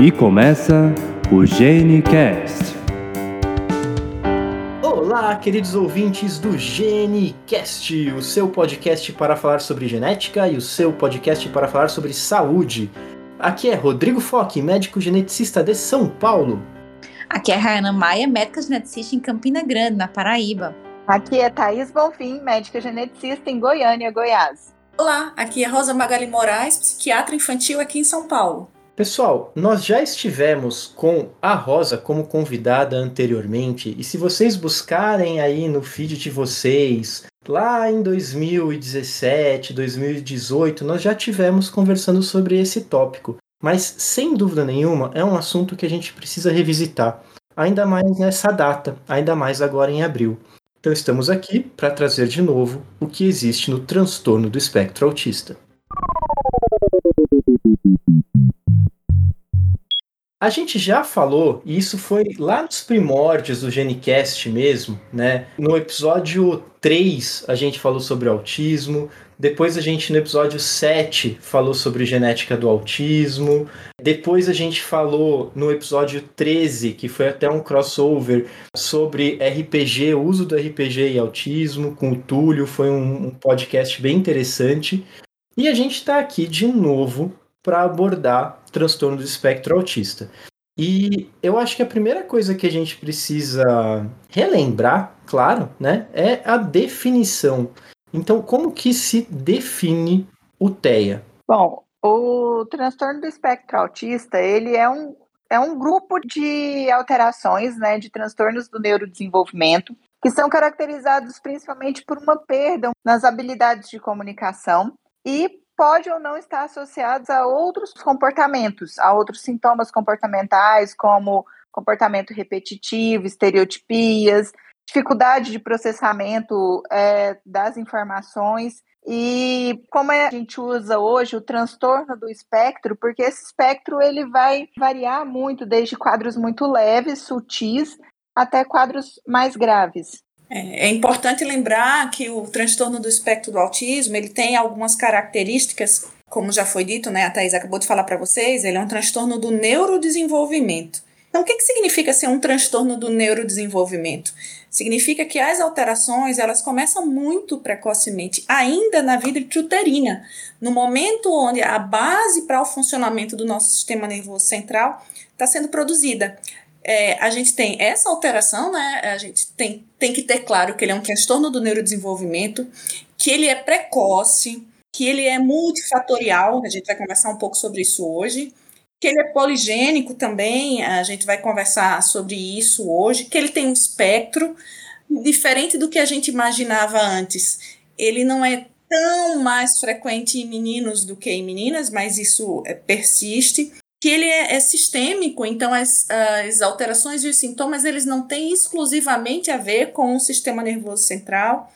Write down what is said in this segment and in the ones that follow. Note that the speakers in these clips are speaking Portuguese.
E começa o GeneCast. Olá, queridos ouvintes do GeneCast, o seu podcast para falar sobre genética e o seu podcast para falar sobre saúde. Aqui é Rodrigo Foque, médico geneticista de São Paulo. Aqui é Rayana Maia, médica geneticista em Campina Grande, na Paraíba. Aqui é Thaís Bonfim, médica geneticista em Goiânia, Goiás. Olá, aqui é Rosa Magali Moraes, psiquiatra infantil aqui em São Paulo. Pessoal, nós já estivemos com a Rosa como convidada anteriormente, e se vocês buscarem aí no feed de vocês, lá em 2017, 2018, nós já tivemos conversando sobre esse tópico. Mas sem dúvida nenhuma é um assunto que a gente precisa revisitar, ainda mais nessa data, ainda mais agora em abril. Então estamos aqui para trazer de novo o que existe no transtorno do espectro autista. A gente já falou, e isso foi lá nos primórdios do Genicast mesmo, né? No episódio 3 a gente falou sobre autismo, depois a gente no episódio 7 falou sobre genética do autismo, depois a gente falou no episódio 13, que foi até um crossover, sobre RPG, o uso do RPG e autismo, com o Túlio, foi um podcast bem interessante. E a gente está aqui de novo para abordar transtorno do espectro autista. E eu acho que a primeira coisa que a gente precisa relembrar, claro, né, é a definição. Então, como que se define o TEA? Bom, o transtorno do espectro autista, ele é um, é um grupo de alterações, né, de transtornos do neurodesenvolvimento, que são caracterizados principalmente por uma perda nas habilidades de comunicação e pode ou não estar associados a outros comportamentos, a outros sintomas comportamentais, como comportamento repetitivo, estereotipias, dificuldade de processamento é, das informações. E como a gente usa hoje o transtorno do espectro, porque esse espectro ele vai variar muito, desde quadros muito leves, sutis, até quadros mais graves. É, é, importante lembrar que o transtorno do espectro do autismo ele tem algumas características, como já foi dito, né? A Thais acabou de falar para vocês, ele é um transtorno do neurodesenvolvimento. Então, o que, que significa ser um transtorno do neurodesenvolvimento? Significa que as alterações elas começam muito precocemente, ainda na vida intrauterina, no momento onde a base para o funcionamento do nosso sistema nervoso central está sendo produzida é, a gente tem essa alteração, né? A gente tem, tem que ter claro que ele é um transtorno do neurodesenvolvimento, que ele é precoce, que ele é multifatorial, a gente vai conversar um pouco sobre isso hoje, que ele é poligênico também, a gente vai conversar sobre isso hoje, que ele tem um espectro diferente do que a gente imaginava antes. Ele não é tão mais frequente em meninos do que em meninas, mas isso é, persiste que ele é, é sistêmico, então as, as alterações e os sintomas eles não têm exclusivamente a ver com o sistema nervoso central,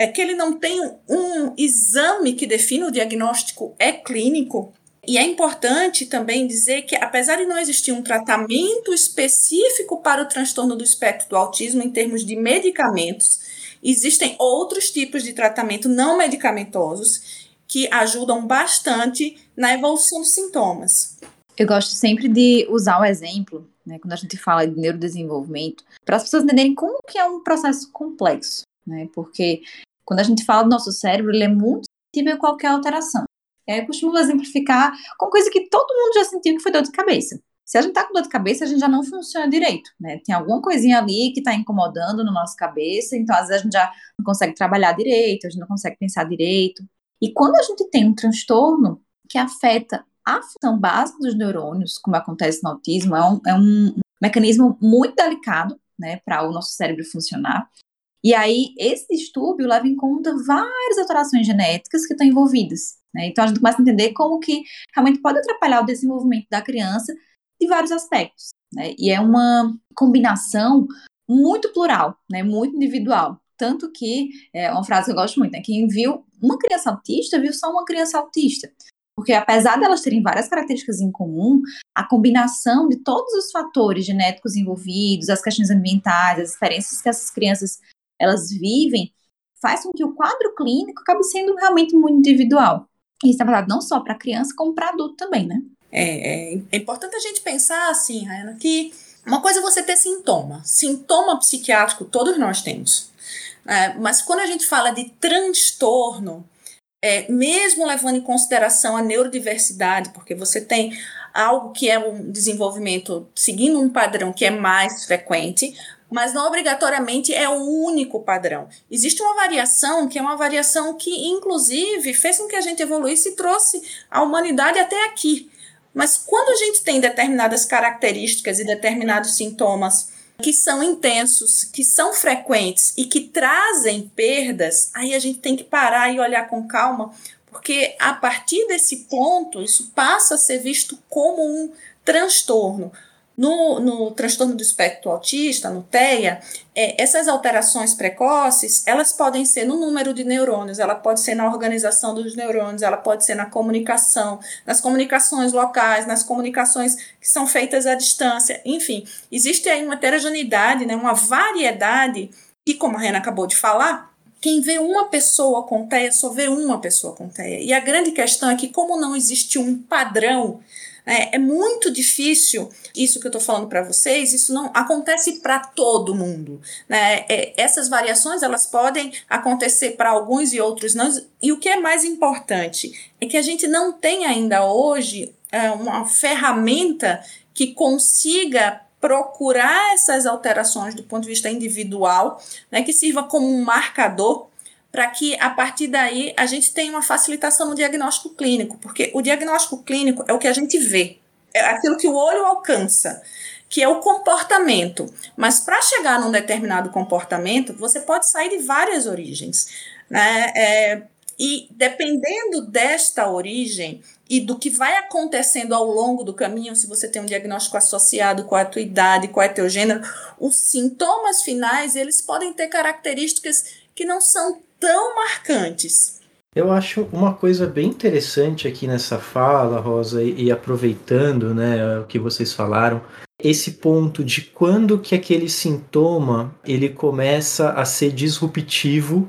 é que ele não tem um exame que define o diagnóstico é clínico. E é importante também dizer que, apesar de não existir um tratamento específico para o transtorno do espectro do autismo em termos de medicamentos, existem outros tipos de tratamento não medicamentosos que ajudam bastante na evolução dos sintomas. Eu gosto sempre de usar o exemplo, né, quando a gente fala de neurodesenvolvimento, para as pessoas entenderem como que é um processo complexo, né? Porque quando a gente fala do nosso cérebro, ele é muito sensível a qualquer alteração. É, eu costumo exemplificar com coisa que todo mundo já sentiu que foi dor de cabeça. Se a gente tá com dor de cabeça, a gente já não funciona direito, né? Tem alguma coisinha ali que está incomodando no nosso cabeça, então às vezes a gente já não consegue trabalhar direito, a gente não consegue pensar direito. E quando a gente tem um transtorno que afeta a função básica dos neurônios, como acontece no autismo, é um, é um mecanismo muito delicado né, para o nosso cérebro funcionar. E aí, esse distúrbio leva em conta várias alterações genéticas que estão envolvidas. Né? Então, a gente começa a entender como que realmente pode atrapalhar o desenvolvimento da criança de vários aspectos. Né? E é uma combinação muito plural, né? muito individual. Tanto que, é uma frase que eu gosto muito, né? quem viu uma criança autista, viu só uma criança autista. Porque apesar delas terem várias características em comum, a combinação de todos os fatores genéticos envolvidos, as questões ambientais, as experiências que essas crianças elas vivem, faz com que o quadro clínico acabe sendo realmente muito individual. Isso é verdade não só para criança, como para adulto também, né? É, é, é importante a gente pensar assim, Raina, que uma coisa é você ter sintoma. Sintoma psiquiátrico todos nós temos. É, mas quando a gente fala de transtorno, é, mesmo levando em consideração a neurodiversidade, porque você tem algo que é um desenvolvimento seguindo um padrão que é mais frequente, mas não obrigatoriamente é o único padrão. Existe uma variação que é uma variação que, inclusive, fez com que a gente evoluísse e trouxe a humanidade até aqui. Mas quando a gente tem determinadas características e determinados sintomas que são intensos, que são frequentes e que trazem perdas, aí a gente tem que parar e olhar com calma, porque a partir desse ponto, isso passa a ser visto como um transtorno. No, no transtorno do espectro autista, no TEA, é, essas alterações precoces, elas podem ser no número de neurônios, ela pode ser na organização dos neurônios, ela pode ser na comunicação, nas comunicações locais, nas comunicações que são feitas à distância, enfim, existe aí uma heterogeneidade, né, uma variedade, e como a Rena acabou de falar, quem vê uma pessoa com TEA só vê uma pessoa com TEA. E a grande questão é que, como não existe um padrão é, é muito difícil isso que eu estou falando para vocês. Isso não acontece para todo mundo. Né? É, essas variações elas podem acontecer para alguns e outros não. E o que é mais importante é que a gente não tem ainda hoje é, uma ferramenta que consiga procurar essas alterações do ponto de vista individual, né, que sirva como um marcador para que a partir daí a gente tenha uma facilitação no diagnóstico clínico, porque o diagnóstico clínico é o que a gente vê, é aquilo que o olho alcança, que é o comportamento. Mas para chegar num determinado comportamento, você pode sair de várias origens. Né? É, e dependendo desta origem e do que vai acontecendo ao longo do caminho, se você tem um diagnóstico associado com a tua idade, com o teu gênero, os sintomas finais, eles podem ter características que não são tão marcantes. Eu acho uma coisa bem interessante aqui nessa fala, Rosa, e, e aproveitando né, o que vocês falaram, esse ponto de quando que aquele sintoma ele começa a ser disruptivo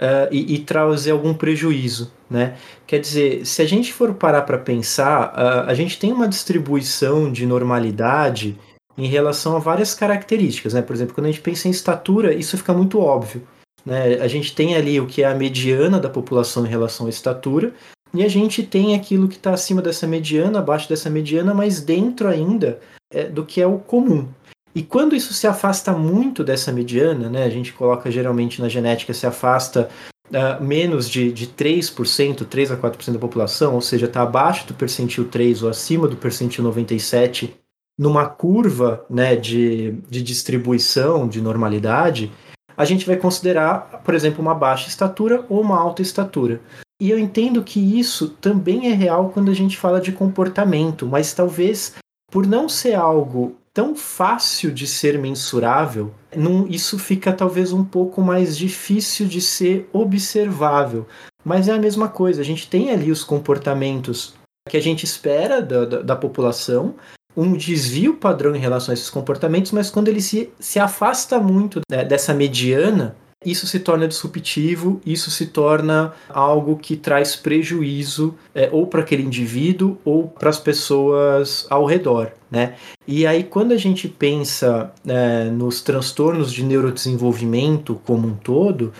uh, e, e, trazer algum prejuízo, né? Quer dizer, se a gente for parar para pensar, uh, a gente tem uma distribuição de normalidade em relação a várias características, né? Por exemplo, quando a gente pensa em estatura, isso fica muito óbvio. Né? A gente tem ali o que é a mediana da população em relação à estatura, e a gente tem aquilo que está acima dessa mediana, abaixo dessa mediana, mas dentro ainda é, do que é o comum. E quando isso se afasta muito dessa mediana, né, a gente coloca geralmente na genética, se afasta uh, menos de, de 3%, 3 a 4% da população, ou seja, está abaixo do percentil 3 ou acima do percentil 97, numa curva né, de, de distribuição, de normalidade, a gente vai considerar, por exemplo, uma baixa estatura ou uma alta estatura. E eu entendo que isso também é real quando a gente fala de comportamento, mas talvez por não ser algo tão fácil de ser mensurável, não, isso fica talvez um pouco mais difícil de ser observável. Mas é a mesma coisa, a gente tem ali os comportamentos que a gente espera da, da, da população, um desvio padrão em relação a esses comportamentos, mas quando ele se, se afasta muito né, dessa mediana, isso se torna disruptivo, isso se torna algo que traz prejuízo é, ou para aquele indivíduo ou para as pessoas ao redor. Né? E aí, quando a gente pensa é, nos transtornos de neurodesenvolvimento como um todo,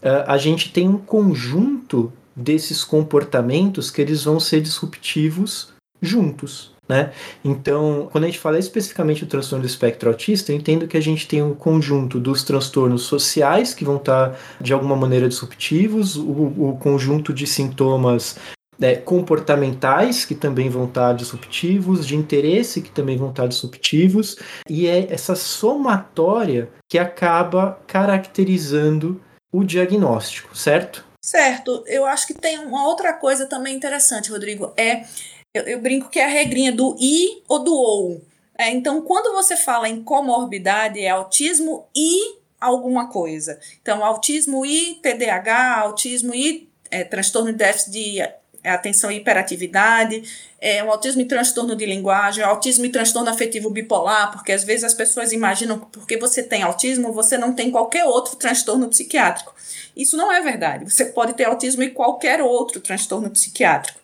é, a gente tem um conjunto desses comportamentos que eles vão ser disruptivos juntos. Né? Então, quando a gente fala especificamente do transtorno do espectro autista, eu entendo que a gente tem um conjunto dos transtornos sociais, que vão estar de alguma maneira disruptivos, o, o conjunto de sintomas né, comportamentais, que também vão estar disruptivos, de interesse, que também vão estar disruptivos, e é essa somatória que acaba caracterizando o diagnóstico, certo? Certo. Eu acho que tem uma outra coisa também interessante, Rodrigo, é eu, eu brinco que é a regrinha do i ou do ou. É, então, quando você fala em comorbidade, é autismo e alguma coisa. Então, autismo e TDAH, autismo e é, transtorno de déficit de atenção e hiperatividade, é, um autismo e transtorno de linguagem, autismo e transtorno afetivo bipolar, porque às vezes as pessoas imaginam que porque você tem autismo, você não tem qualquer outro transtorno psiquiátrico. Isso não é verdade. Você pode ter autismo e qualquer outro transtorno psiquiátrico.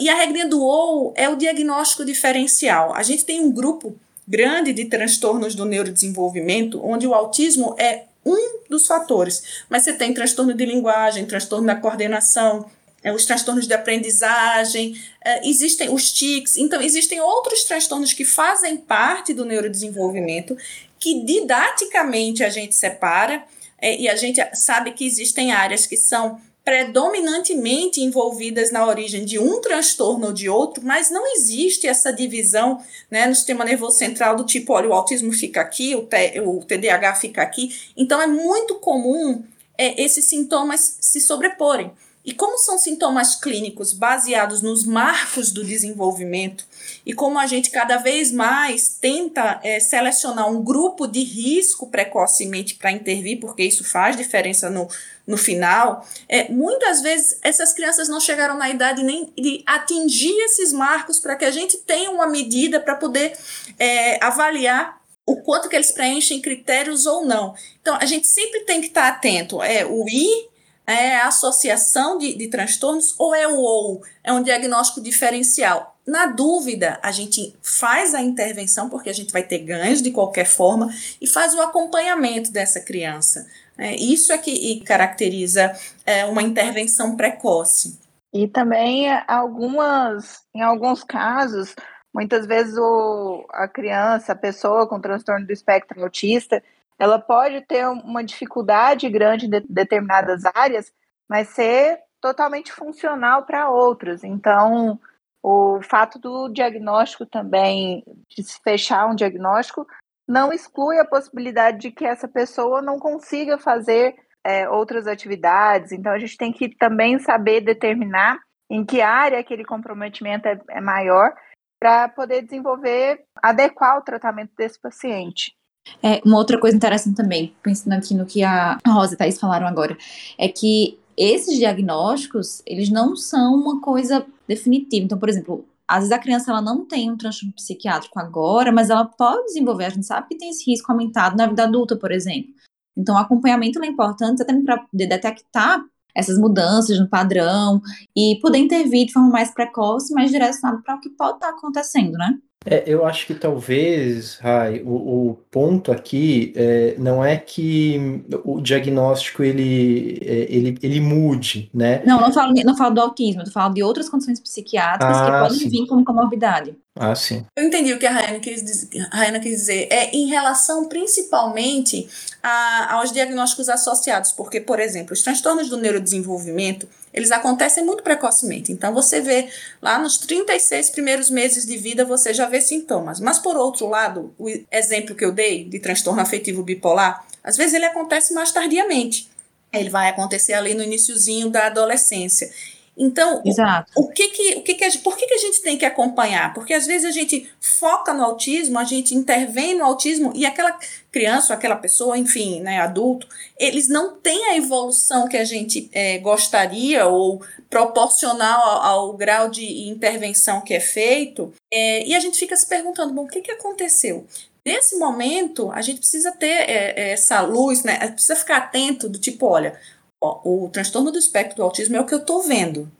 E a regrinha do OU é o diagnóstico diferencial. A gente tem um grupo grande de transtornos do neurodesenvolvimento, onde o autismo é um dos fatores, mas você tem transtorno de linguagem, transtorno da coordenação, é, os transtornos de aprendizagem, é, existem os tics, então existem outros transtornos que fazem parte do neurodesenvolvimento, que didaticamente a gente separa, é, e a gente sabe que existem áreas que são predominantemente envolvidas na origem de um transtorno ou de outro, mas não existe essa divisão né, no sistema nervoso central do tipo, olha, o autismo fica aqui, o, T, o TDAH fica aqui. Então é muito comum é, esses sintomas se sobreporem. E como são sintomas clínicos baseados nos marcos do desenvolvimento, e como a gente cada vez mais tenta é, selecionar um grupo de risco precocemente para intervir, porque isso faz diferença no, no final, é, muitas vezes essas crianças não chegaram na idade nem de atingir esses marcos para que a gente tenha uma medida para poder é, avaliar o quanto que eles preenchem critérios ou não. Então, a gente sempre tem que estar atento. É o I é a associação de, de transtornos ou é o ou? É um diagnóstico diferencial. Na dúvida, a gente faz a intervenção, porque a gente vai ter ganhos de qualquer forma, e faz o acompanhamento dessa criança. É, isso é que caracteriza é, uma intervenção precoce. E também algumas, em alguns casos, muitas vezes o, a criança, a pessoa com transtorno do espectro autista, ela pode ter uma dificuldade grande em determinadas áreas, mas ser totalmente funcional para outras. Então, o fato do diagnóstico também, de se fechar um diagnóstico, não exclui a possibilidade de que essa pessoa não consiga fazer é, outras atividades. Então, a gente tem que também saber determinar em que área aquele comprometimento é, é maior para poder desenvolver, adequar o tratamento desse paciente. É, uma outra coisa interessante também, pensando aqui no que a Rosa e a Thaís falaram agora, é que esses diagnósticos, eles não são uma coisa definitiva. Então, por exemplo, às vezes a criança ela não tem um transtorno psiquiátrico agora, mas ela pode desenvolver. A gente sabe que tem esse risco aumentado na vida adulta, por exemplo. Então, o acompanhamento é importante até para detectar essas mudanças no padrão e poder intervir de forma mais precoce, mais direcionado para o que pode estar acontecendo, né? É, eu acho que talvez, Rai, o, o ponto aqui é, não é que o diagnóstico ele, é, ele, ele mude, né? Não, não falo, não falo do autismo, eu falo de outras condições psiquiátricas ah, que podem sim. vir como comorbidade. Ah, sim. Eu entendi o que a Rayana quis, dizer, a quis dizer. É em relação principalmente a, aos diagnósticos associados, porque, por exemplo, os transtornos do neurodesenvolvimento, eles acontecem muito precocemente. Então, você vê lá nos 36 primeiros meses de vida, você já vê sintomas. Mas, por outro lado, o exemplo que eu dei de transtorno afetivo bipolar, às vezes ele acontece mais tardiamente. Ele vai acontecer ali no iníciozinho da adolescência. Então, Exato. O, o que que, o que, que a, por que, que a gente tem que acompanhar? Porque às vezes a gente foca no autismo, a gente intervém no autismo e aquela criança, aquela pessoa, enfim, né, adulto, eles não têm a evolução que a gente é, gostaria ou proporcional ao, ao, grau de intervenção que é feito, é, e a gente fica se perguntando, bom, o que, que aconteceu? Nesse momento, a gente precisa ter é, é essa luz, né? Precisa ficar atento do tipo, olha, o transtorno do espectro do autismo é o que eu estou vendo,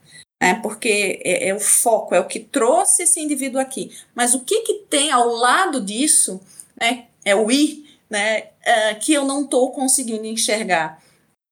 né? Porque é, é, o foco, é o que trouxe esse indivíduo aqui. Mas o que, que tem ao lado disso, né? É o I, né? É, que eu não estou conseguindo enxergar.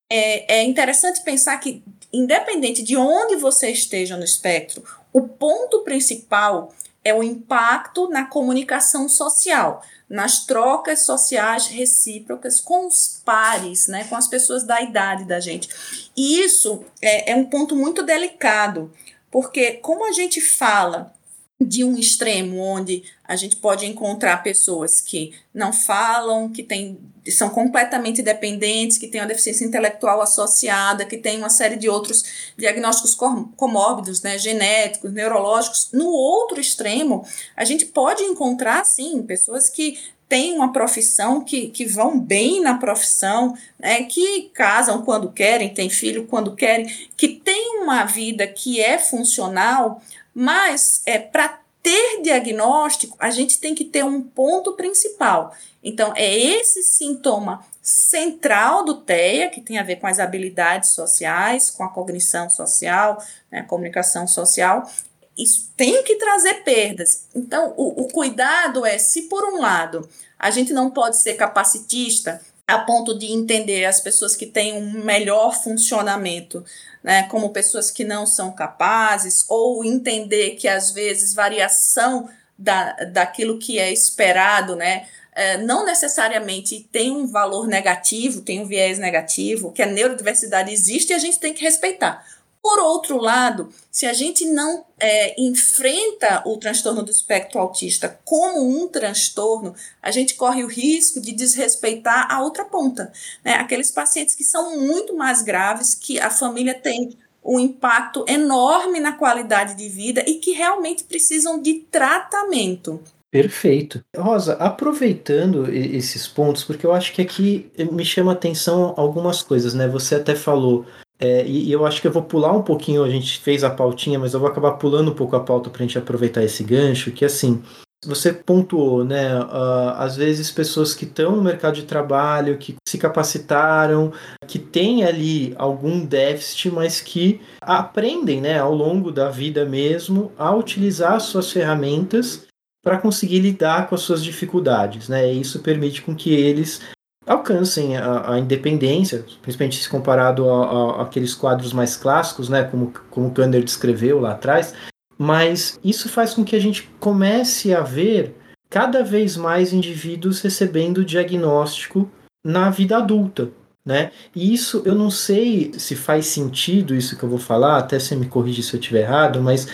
É, é interessante pensar que, independente de onde você esteja no espectro, o ponto principal é o impacto na comunicação social nas trocas sociais recíprocas com os pares, né, com as pessoas da idade da gente. E isso é, é um ponto muito delicado, porque como a gente fala de um extremo onde a gente pode encontrar pessoas que não falam, que tem, são completamente dependentes, que têm uma deficiência intelectual associada, que têm uma série de outros diagnósticos comórbidos, né, genéticos, neurológicos. No outro extremo, a gente pode encontrar, sim, pessoas que têm uma profissão, que, que vão bem na profissão, né, que casam quando querem, têm filho quando querem, que têm uma vida que é funcional, mas é, para ter diagnóstico, a gente tem que ter um ponto principal. Então, é esse sintoma central do TEA, que tem a ver com as habilidades sociais, com a cognição social, né, a comunicação social. isso tem que trazer perdas. Então, o, o cuidado é se, por um lado, a gente não pode ser capacitista a ponto de entender as pessoas que têm um melhor funcionamento né, como pessoas que não são capazes, ou entender que às vezes variação da, daquilo que é esperado, né, é, não necessariamente tem um valor negativo, tem um viés negativo, que a neurodiversidade existe e a gente tem que respeitar. Por outro lado, se a gente não é, enfrenta o transtorno do espectro autista como um transtorno, a gente corre o risco de desrespeitar a outra ponta. Né? Aqueles pacientes que são muito mais graves, que a família tem um impacto enorme na qualidade de vida e que realmente precisam de tratamento. Perfeito. Rosa, aproveitando esses pontos, porque eu acho que aqui me chama atenção algumas coisas, né? Você até falou é, e, e, eu acho que eu vou pular um pouquinho, a gente fez a pautinha, mas eu vou acabar pulando um pouco a pauta para a gente aproveitar esse gancho, que assim, você pontuou, né? Uh, às vezes pessoas que estão no mercado de trabalho, que se capacitaram, que têm ali algum déficit, mas que aprendem, né, ao longo da vida mesmo, a utilizar suas ferramentas para conseguir lidar com as suas dificuldades, né? E isso permite com que eles alcancem a, a, independência, principalmente se comparado àqueles quadros mais clássicos, né, como, como Kander descreveu lá atrás, mas isso faz com que a gente comece a ver cada vez mais indivíduos recebendo diagnóstico na vida adulta, né? E isso eu não sei se faz sentido isso que eu vou falar, até você me corrige se eu estiver errado, mas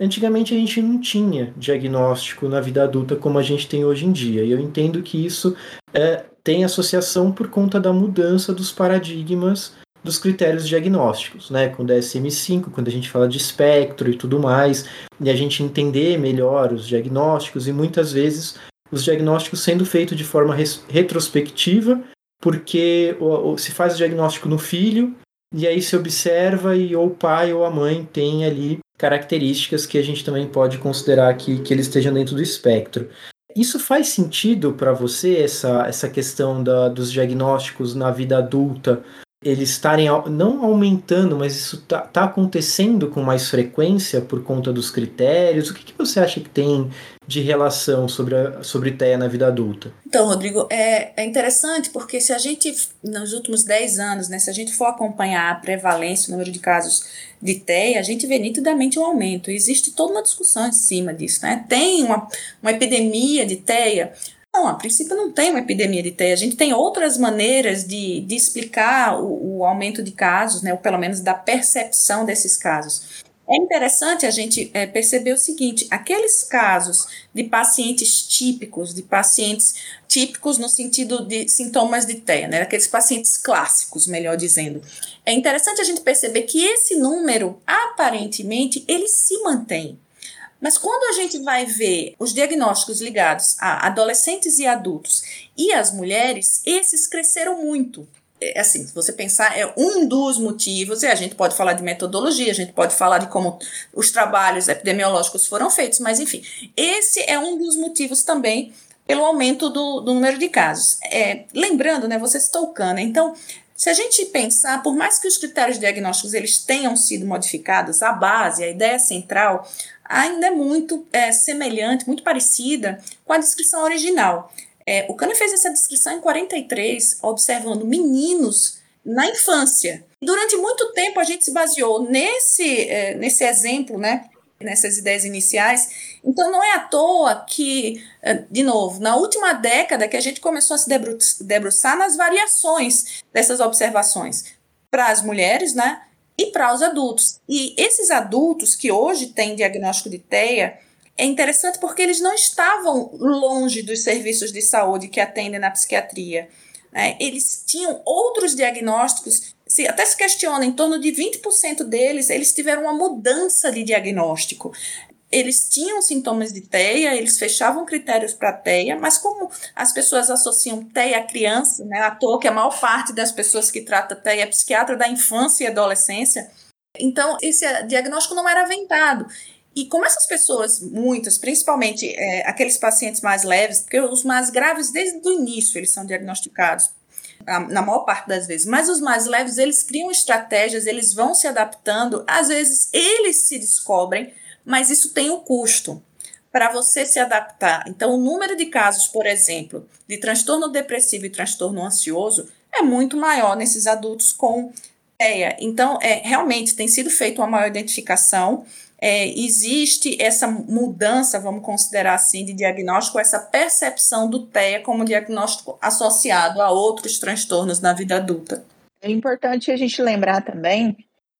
antigamente a gente não tinha diagnóstico na vida adulta como a gente tem hoje em dia. E eu entendo que isso é, tem associação por conta da mudança dos paradigmas dos critérios diagnósticos, né? Com o DSM-5, quando a gente fala de espectro e tudo mais, e a gente entender melhor os diagnósticos e muitas vezes os diagnósticos sendo feitos de forma retrospectiva, porque se faz o diagnóstico no filho e aí se observa e ou o pai ou a mãe tem ali características que a gente também pode considerar que, que eles estejam dentro do espectro. Isso faz sentido para você, essa, essa questão da, dos diagnósticos na vida adulta, eles estarem não aumentando, mas isso está tá acontecendo com mais frequência por conta dos critérios? O que, que você acha que tem de relação sobre, a, sobre TEA na vida adulta? Então, Rodrigo, é, é interessante porque se a gente, nos últimos 10 anos, né, se a gente for acompanhar a prevalência, o número de casos de TEA, a gente vê nitidamente um aumento. Existe toda uma discussão em cima disso. Né? Tem uma, uma epidemia de TEA não, a princípio não tem uma epidemia de TEA. A gente tem outras maneiras de, de explicar o, o aumento de casos, né, ou pelo menos da percepção desses casos. É interessante a gente é, perceber o seguinte: aqueles casos de pacientes típicos, de pacientes típicos no sentido de sintomas de TEA, né, aqueles pacientes clássicos, melhor dizendo, é interessante a gente perceber que esse número, aparentemente, ele se mantém. Mas quando a gente vai ver os diagnósticos ligados a adolescentes e adultos e as mulheres, esses cresceram muito. É, assim, se você pensar, é um dos motivos, e a gente pode falar de metodologia, a gente pode falar de como os trabalhos epidemiológicos foram feitos, mas enfim, esse é um dos motivos também pelo aumento do, do número de casos. É, lembrando, né, você citou o cana, então se a gente pensar, por mais que os critérios diagnósticos eles tenham sido modificados, a base, a ideia central, ainda é muito é, semelhante, muito parecida com a descrição original. É, o Kahneman fez essa descrição em 43, observando meninos na infância. Durante muito tempo a gente se baseou nesse, é, nesse exemplo, né, nessas ideias iniciais. Então não é à toa que, é, de novo, na última década que a gente começou a se debruçar nas variações dessas observações para as mulheres, né? e para os adultos. E esses adultos que hoje têm diagnóstico de TEA, é interessante porque eles não estavam longe dos serviços de saúde que atendem na psiquiatria. Né? Eles tinham outros diagnósticos, se, até se questiona, em torno de 20% deles, eles tiveram uma mudança de diagnóstico eles tinham sintomas de TEA, eles fechavam critérios para TEA, mas como as pessoas associam TEA à criança, né, à toa que a maior parte das pessoas que trata TEA é psiquiatra da infância e adolescência, então esse diagnóstico não era aventado. E como essas pessoas, muitas, principalmente é, aqueles pacientes mais leves, porque os mais graves desde o início eles são diagnosticados, na maior parte das vezes. Mas os mais leves, eles criam estratégias, eles vão se adaptando, às vezes eles se descobrem, mas isso tem um custo para você se adaptar. Então, o número de casos, por exemplo, de transtorno depressivo e transtorno ansioso é muito maior nesses adultos com TEA. Então, é, realmente tem sido feita uma maior identificação. É, existe essa mudança, vamos considerar assim, de diagnóstico, essa percepção do TEA como diagnóstico associado a outros transtornos na vida adulta. É importante a gente lembrar também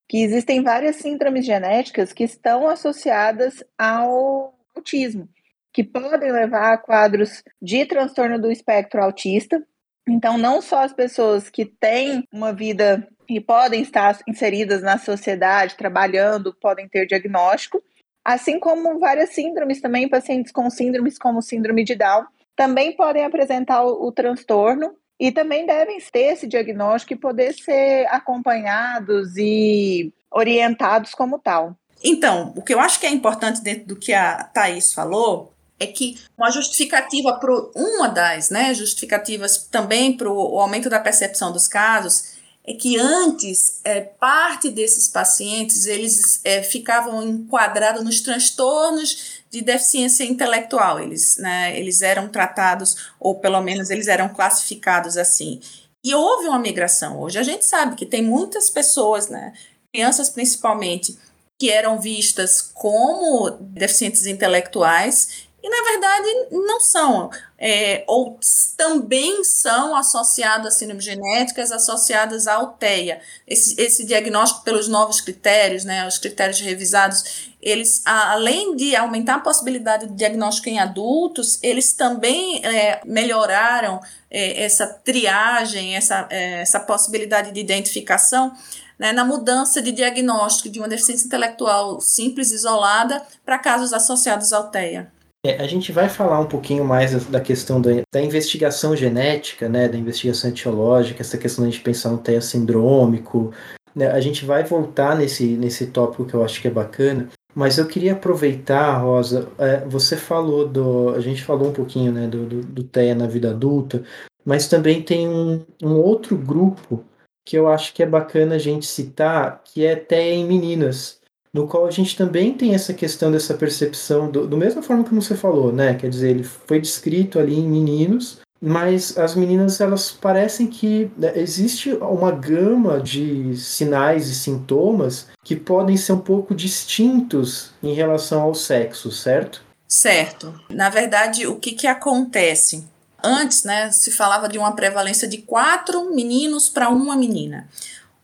que existem várias síndromes genéticas que estão associadas ao autismo, que podem levar a quadros de transtorno do espectro autista. Então, não só as pessoas que têm uma vida e podem estar inseridas na sociedade, trabalhando, podem ter diagnóstico, assim como várias síndromes também, pacientes com síndromes como síndrome de Down, também podem apresentar o, o transtorno e também devem ter esse diagnóstico e poder ser acompanhados e orientados como tal. Então, o que eu acho que é importante dentro do que a Thais falou é que uma justificativa para uma das né, justificativas também para o aumento da percepção dos casos é que antes é, parte desses pacientes eles é, ficavam enquadrados nos transtornos de deficiência intelectual. Eles né, eles eram tratados ou pelo menos eles eram classificados assim. E houve uma migração. Hoje a gente sabe que tem muitas pessoas né crianças principalmente que eram vistas como deficientes intelectuais e na verdade não são, é, ou também são associados a síndromes genéticas associadas à alteia. Esse, esse diagnóstico pelos novos critérios, né, os critérios revisados, eles, além de aumentar a possibilidade de diagnóstico em adultos, eles também é, melhoraram é, essa triagem, essa, é, essa possibilidade de identificação né, na mudança de diagnóstico de uma deficiência intelectual simples, isolada, para casos associados à alteia. É, a gente vai falar um pouquinho mais da questão da, da, investigação genética, né, da investigação etiológica, essa questão de a gente pensar no TEA sindrômico. Né, a gente vai voltar nesse, nesse tópico que eu acho que é bacana, mas eu queria aproveitar, Rosa, é, você falou do. A gente falou um pouquinho né, do, do, do TEA na vida adulta, mas também tem um, um outro grupo que eu acho que é bacana a gente citar, que é TEA em meninas no qual a gente também tem essa questão dessa percepção, do, do mesma forma que você falou, né? Quer dizer, ele foi descrito ali em meninos, mas as meninas elas parecem que né, existe uma gama de sinais e sintomas que podem ser um pouco distintos em relação ao sexo, certo? Certo. Na verdade, o que, que acontece? Antes, né, se falava de uma prevalência de quatro meninos para uma menina.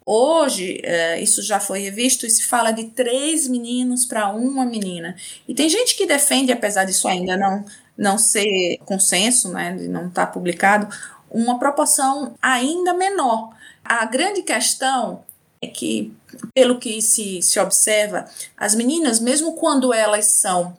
Hoje, é, isso já foi revisto e se fala de três meninos para uma menina. E tem gente que defende, apesar disso ainda não, não ser consenso, né, de não estar tá publicado, uma proporção ainda menor. A grande questão é que, pelo que se, se observa, as meninas, mesmo quando elas são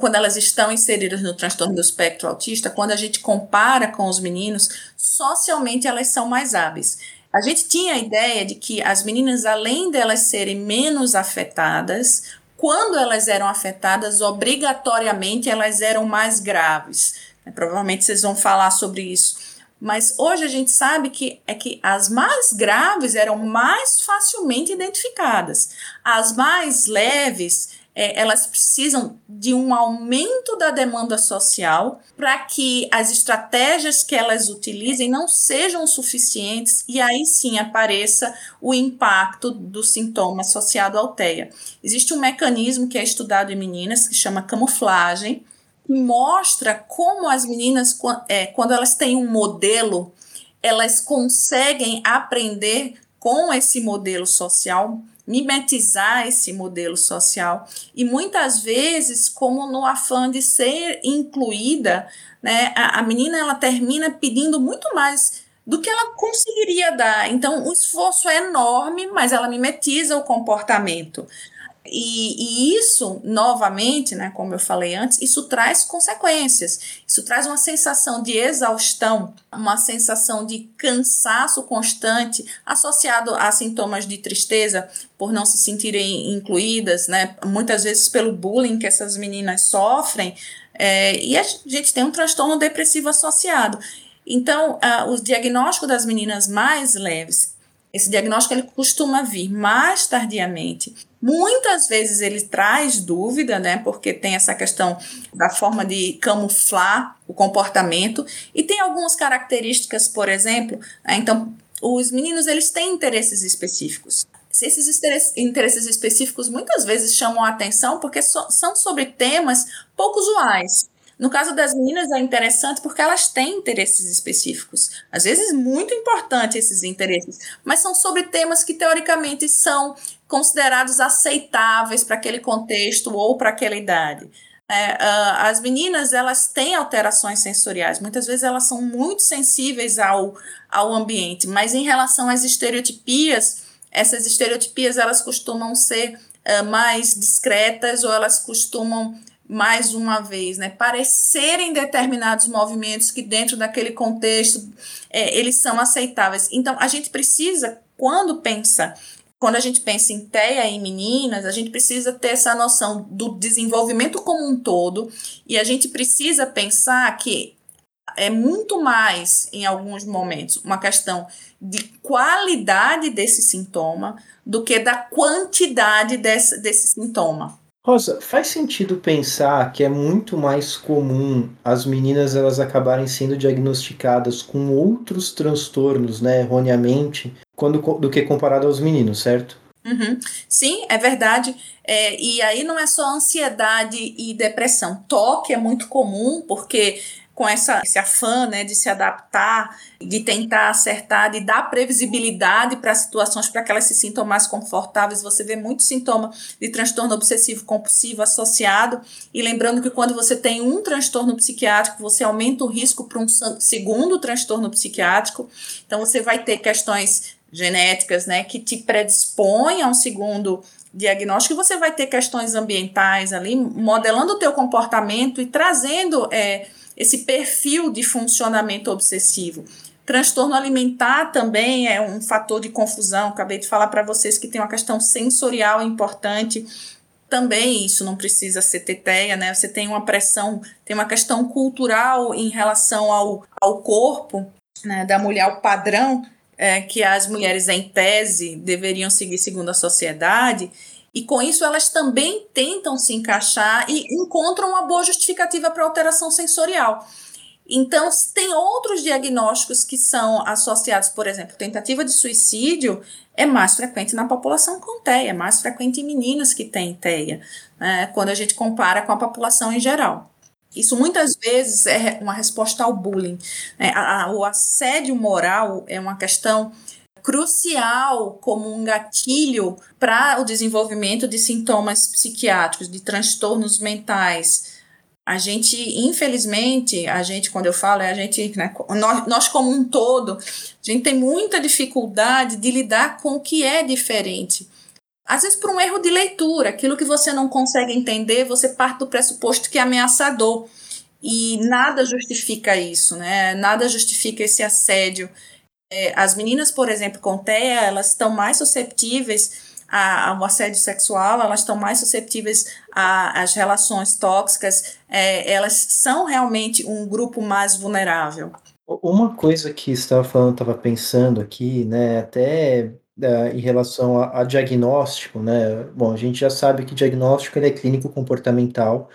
quando elas estão inseridas no transtorno do espectro autista, quando a gente compara com os meninos, socialmente elas são mais hábeis. A gente tinha a ideia de que as meninas, além delas serem menos afetadas, quando elas eram afetadas, obrigatoriamente elas eram mais graves. Né, provavelmente vocês vão falar sobre isso. Mas hoje a gente sabe que é que as mais graves eram mais facilmente identificadas. As mais leves é, elas precisam de um aumento da demanda social para que as estratégias que elas utilizem não sejam suficientes e aí sim apareça o impacto do sintoma associado à alteia. Existe um mecanismo que é estudado em meninas que chama camuflagem, que mostra como as meninas, é, quando elas têm um modelo, elas conseguem aprender com esse modelo social mimetizar esse modelo social e muitas vezes como no afã de ser incluída, né, a, a menina ela termina pedindo muito mais do que ela conseguiria dar. Então o esforço é enorme, mas ela mimetiza o comportamento. E, e, isso, novamente, né, como eu falei antes, isso traz consequências. Isso traz uma sensação de exaustão, uma sensação de cansaço constante, associado a sintomas de tristeza por não se sentirem incluídas, né, muitas vezes pelo bullying que essas meninas sofrem. É, e a gente tem um transtorno depressivo associado. Então, uh, o diagnóstico das meninas mais leves Esse diagnóstico ele costuma vir mais tardiamente. Muitas vezes ele traz dúvida, né? Porque tem essa questão da forma de camuflar o comportamento e tem algumas características, por exemplo, né? então os meninos eles têm interesses específicos. Esses interesses específicos muitas vezes chamam a atenção porque so, são sobre temas pouco usuais. No caso das meninas é interessante porque elas têm interesses específicos. Às vezes muito importantes esses interesses, mas são sobre temas que teoricamente são considerados aceitáveis para aquele contexto ou para aquela idade. É, uh, as meninas elas têm alterações sensoriais, muitas vezes elas são muito sensíveis ao, ao ambiente, mas em relação às estereotipias, essas estereotipias elas costumam ser uh, mais discretas ou elas costumam mais uma vez, né, parecerem determinados movimentos que dentro daquele contexto é, eles são aceitáveis. Então a gente precisa, quando pensa quando a gente pensa em TEA em meninas, a gente precisa ter essa noção do desenvolvimento como um todo e a gente precisa pensar que é muito mais, em alguns momentos, uma questão de qualidade desse sintoma do que da quantidade desse, desse sintoma. Rosa, faz sentido pensar que é muito mais comum as meninas elas acabarem sendo diagnosticadas com outros transtornos, né, erroneamente, quando, do que comparado aos meninos, certo? Uhum. Sim, é verdade. É, e aí não é só ansiedade e depressão. Toque é muito comum, porque com essa, esse afã né, de se adaptar, de tentar acertar, de dar previsibilidade para situações para que elas se sintam mais confortáveis. Você vê muito sintoma de transtorno obsessivo compulsivo associado. E lembrando que quando você tem um transtorno psiquiátrico, você aumenta o risco para um segundo transtorno psiquiátrico. Então você vai ter questões genéticas né, que te predispõem a um segundo diagnóstico, você vai ter questões ambientais ali, modelando o teu comportamento e trazendo. É, esse perfil de funcionamento obsessivo. Transtorno alimentar também é um fator de confusão. Acabei de falar para vocês que tem uma questão sensorial importante. Também isso não precisa ser teteia, né? Você tem uma pressão, tem uma questão cultural em relação ao, ao corpo né, da mulher, o padrão é, que as mulheres, em tese, deveriam seguir segundo a sociedade. E com isso elas também tentam se encaixar e encontram uma boa justificativa para alteração sensorial. Então, tem outros diagnósticos que são associados, por exemplo, tentativa de suicídio é mais frequente na população com TEA, é mais frequente em meninas que têm TEA, né, quando a gente compara com a população em geral. Isso muitas vezes é uma resposta ao bullying. Né? o assédio moral é uma questão crucial como um gatilho para o desenvolvimento de sintomas psiquiátricos, de transtornos mentais. A gente, infelizmente, a gente, quando eu falo, é a gente, né, nós, nós como um todo, a gente tem muita dificuldade de lidar com o que é diferente. Às vezes por um erro de leitura, aquilo que você não consegue entender, você parte do pressuposto que é ameaçador. E nada justifica isso, né? Nada justifica esse assédio as meninas, por exemplo, com TEA, elas estão mais susceptíveis ao assédio sexual, elas estão mais susceptíveis às relações tóxicas, é, elas são realmente um grupo mais vulnerável. Uma coisa que estava falando, estava pensando aqui, né, até uh, em relação a, a, diagnóstico, né, bom, a gente já sabe que diagnóstico é clínico comportamental,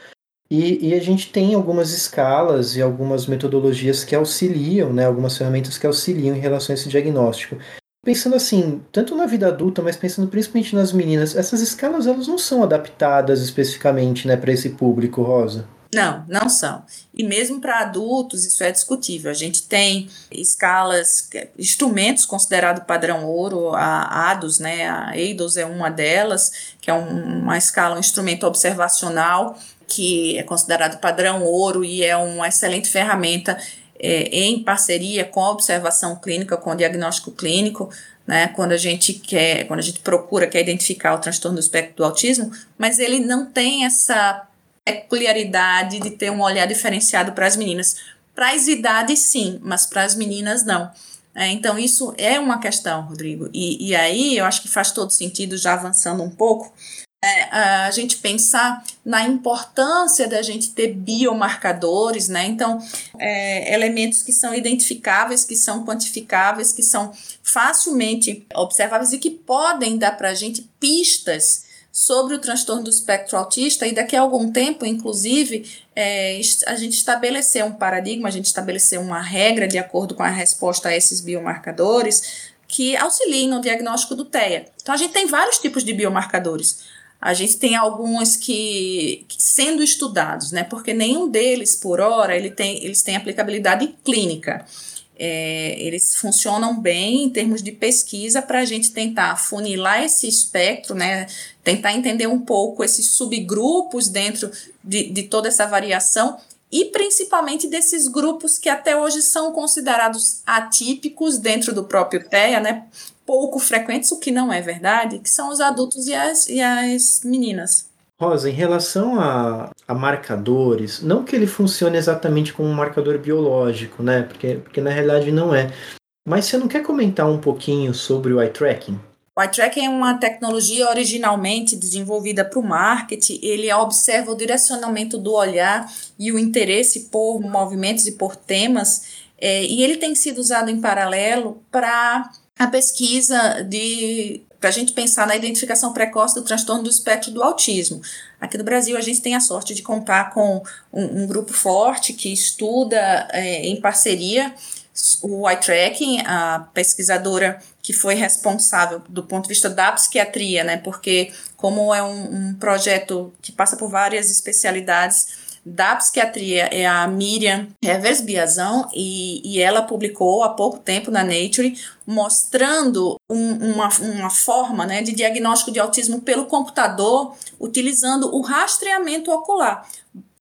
e, e, a gente tem algumas escalas e algumas metodologias que auxiliam, né, algumas ferramentas que auxiliam em relação a esse diagnóstico. Pensando assim, tanto na vida adulta, mas pensando principalmente nas meninas, essas escalas elas não são adaptadas especificamente né, para esse público, Rosa? Não, não são. E mesmo para adultos, isso é discutível. A gente tem escalas, instrumentos considerados padrão ouro, a ADOS, né? A EIDOS é uma delas, que é uma escala, um instrumento observacional que é considerado padrão ouro e é uma excelente ferramenta é, em parceria com a observação clínica, com o diagnóstico clínico, né, quando a gente quer, quando a gente procura, quer identificar o transtorno do espectro do autismo, mas ele não tem essa peculiaridade de ter um olhar diferenciado para as meninas. Para as idades, sim, mas para as meninas, não. É, então, isso é uma questão, Rodrigo. E, e aí, eu acho que faz todo sentido, já avançando um pouco, é, a gente pensar na importância da gente ter biomarcadores, né? Então, é, elementos que são identificáveis, que são quantificáveis, que são facilmente observáveis e que podem dar para a gente pistas sobre o transtorno do espectro autista e daqui a algum tempo, inclusive, é, a gente estabeleceu um paradigma, a gente estabeleceu uma regra de acordo com a resposta a esses biomarcadores que auxiliem no diagnóstico do TEA. Então, a gente tem vários tipos de biomarcadores. A gente tem alguns que, que, sendo estudados, né? Porque nenhum deles, por hora, ele tem, eles têm aplicabilidade clínica. É, eles funcionam bem em termos de pesquisa para a gente tentar funilar esse espectro, né? Tentar entender um pouco esses subgrupos dentro de, de toda essa variação e principalmente desses grupos que até hoje são considerados atípicos dentro do próprio TEA, né? Pouco frequentes, o que não é verdade, que são os adultos e as, e as meninas. Rosa, em relação a, a marcadores, não que ele funcione exatamente como um marcador biológico, né? Porque, porque na realidade não é. Mas você não quer comentar um pouquinho sobre o eye tracking? O eye tracking é uma tecnologia originalmente desenvolvida para o marketing. Ele observa o direcionamento do olhar e o interesse por movimentos e por temas. É, e ele tem sido usado em paralelo para a pesquisa de para a gente pensar na identificação precoce do transtorno do espectro do autismo. Aqui no Brasil, a gente tem a sorte de contar com um, um grupo forte que estuda é, em parceria o eye tracking, a pesquisadora que foi responsável do ponto de vista da psiquiatria, né? Porque como é um, um projeto que passa por várias especialidades, da psiquiatria é a Miriam Evers Biazão e, e ela publicou há pouco tempo na Nature mostrando um, uma, uma forma né, de diagnóstico de autismo pelo computador utilizando o rastreamento ocular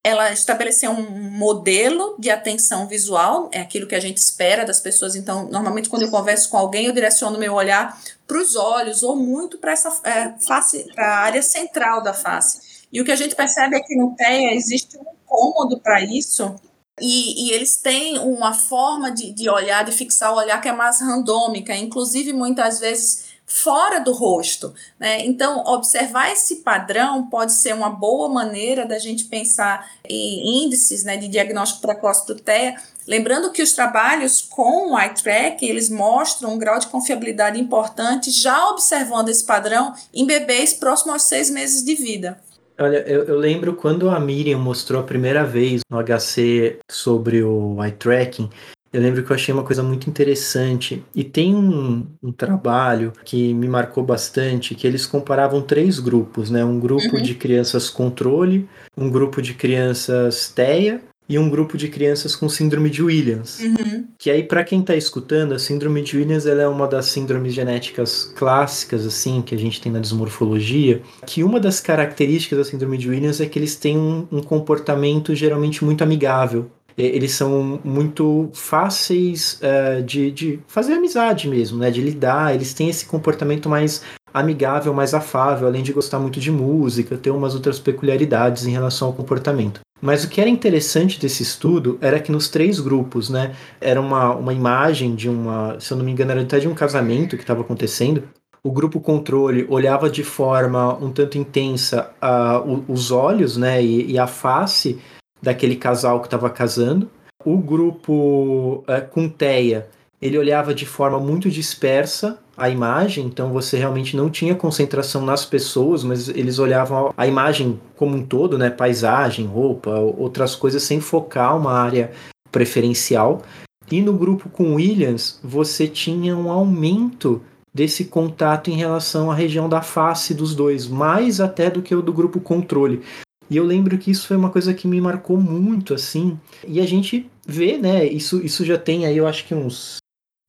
ela estabeleceu um modelo de atenção visual, é aquilo que a gente espera das pessoas. Então, normalmente, quando eu converso com alguém, eu direciono meu olhar para os olhos ou muito para essa é, face, para a área central da face. E o que a gente percebe é que no TEA existe um cômodo para isso, e, e, eles têm uma forma de, de olhar, de fixar o olhar que é mais randômica, inclusive muitas vezes fora do rosto. Né? Então, observar esse padrão pode ser uma boa maneira da gente pensar em índices né, de diagnóstico precoce do TEA. Lembrando que os trabalhos com o eye track, eles mostram um grau de confiabilidade importante, já observando esse padrão em bebês próximos aos seis meses de vida. Olha, eu, eu, lembro quando a Miriam mostrou a primeira vez no HC sobre o eye tracking, eu lembro que eu achei uma coisa muito interessante. E tem um, um trabalho que me marcou bastante, que eles comparavam três grupos, né? Um grupo uhum. de crianças controle, um grupo de crianças TEA e um grupo de crianças com síndrome de Williams. Uhum. Que aí, para quem está escutando, a síndrome de Williams ela é uma das síndromes genéticas clássicas, assim, que a gente tem na desmorfologia. Que uma das características da síndrome de Williams é que eles têm um, um comportamento geralmente muito amigável. Eles são muito fáceis uh, de, de fazer amizade mesmo, né? De lidar. Eles têm esse comportamento mais amigável, mais afável, além de gostar muito de música, ter umas outras peculiaridades em relação ao comportamento. Mas o que era interessante desse estudo era que nos três grupos, né, era uma, uma imagem de uma, se eu não me engano, era até de um casamento que estava acontecendo. O grupo controle olhava de forma um tanto intensa uh, os olhos, né, e, e, a face daquele casal que estava casando. O grupo uh, com teia, ele olhava de forma muito dispersa a imagem, então você realmente não tinha concentração nas pessoas, mas eles olhavam a imagem como um todo, né, paisagem, roupa, outras coisas sem focar uma área preferencial. E no grupo com Williams, você tinha um aumento desse contato em relação à região da face dos dois, mais até do que o do grupo controle. E eu lembro que isso foi uma coisa que me marcou muito, assim. E a gente vê, né? Isso, isso já tem aí, eu acho que uns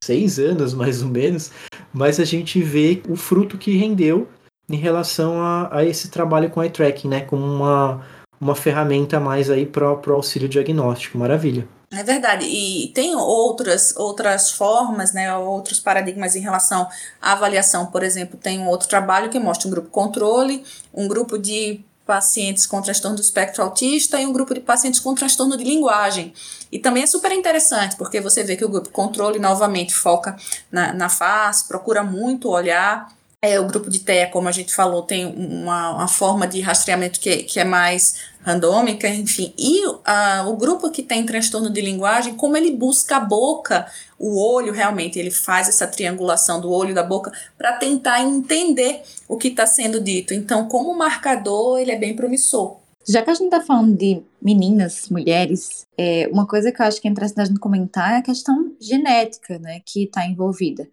seis anos, mais ou menos, mas a gente vê o fruto que rendeu em relação a, a esse trabalho com eye tracking, né? Como uma, uma ferramenta mais aí para o auxílio diagnóstico. Maravilha. É verdade. E tem outras, outras formas, né, outros paradigmas em relação à avaliação. Por exemplo, tem um outro trabalho que mostra um grupo controle, um grupo de pacientes com transtorno do espectro autista e um grupo de pacientes com transtorno de linguagem. E também é super interessante, porque você vê que o grupo controle novamente foca na, na face, procura muito olhar É, o grupo de TEA, como a gente falou, tem uma, uma forma de rastreamento que, que é mais randômica, enfim. E uh, o grupo que tem transtorno de linguagem, como ele busca a boca, o olho realmente, ele faz essa triangulação do olho da boca para tentar entender o que está sendo dito. Então, como marcador, ele é bem promissor. Já que a gente está falando de meninas, mulheres, é, uma coisa que eu acho que é interessante a gente comentar é a questão genética, né, que está envolvida.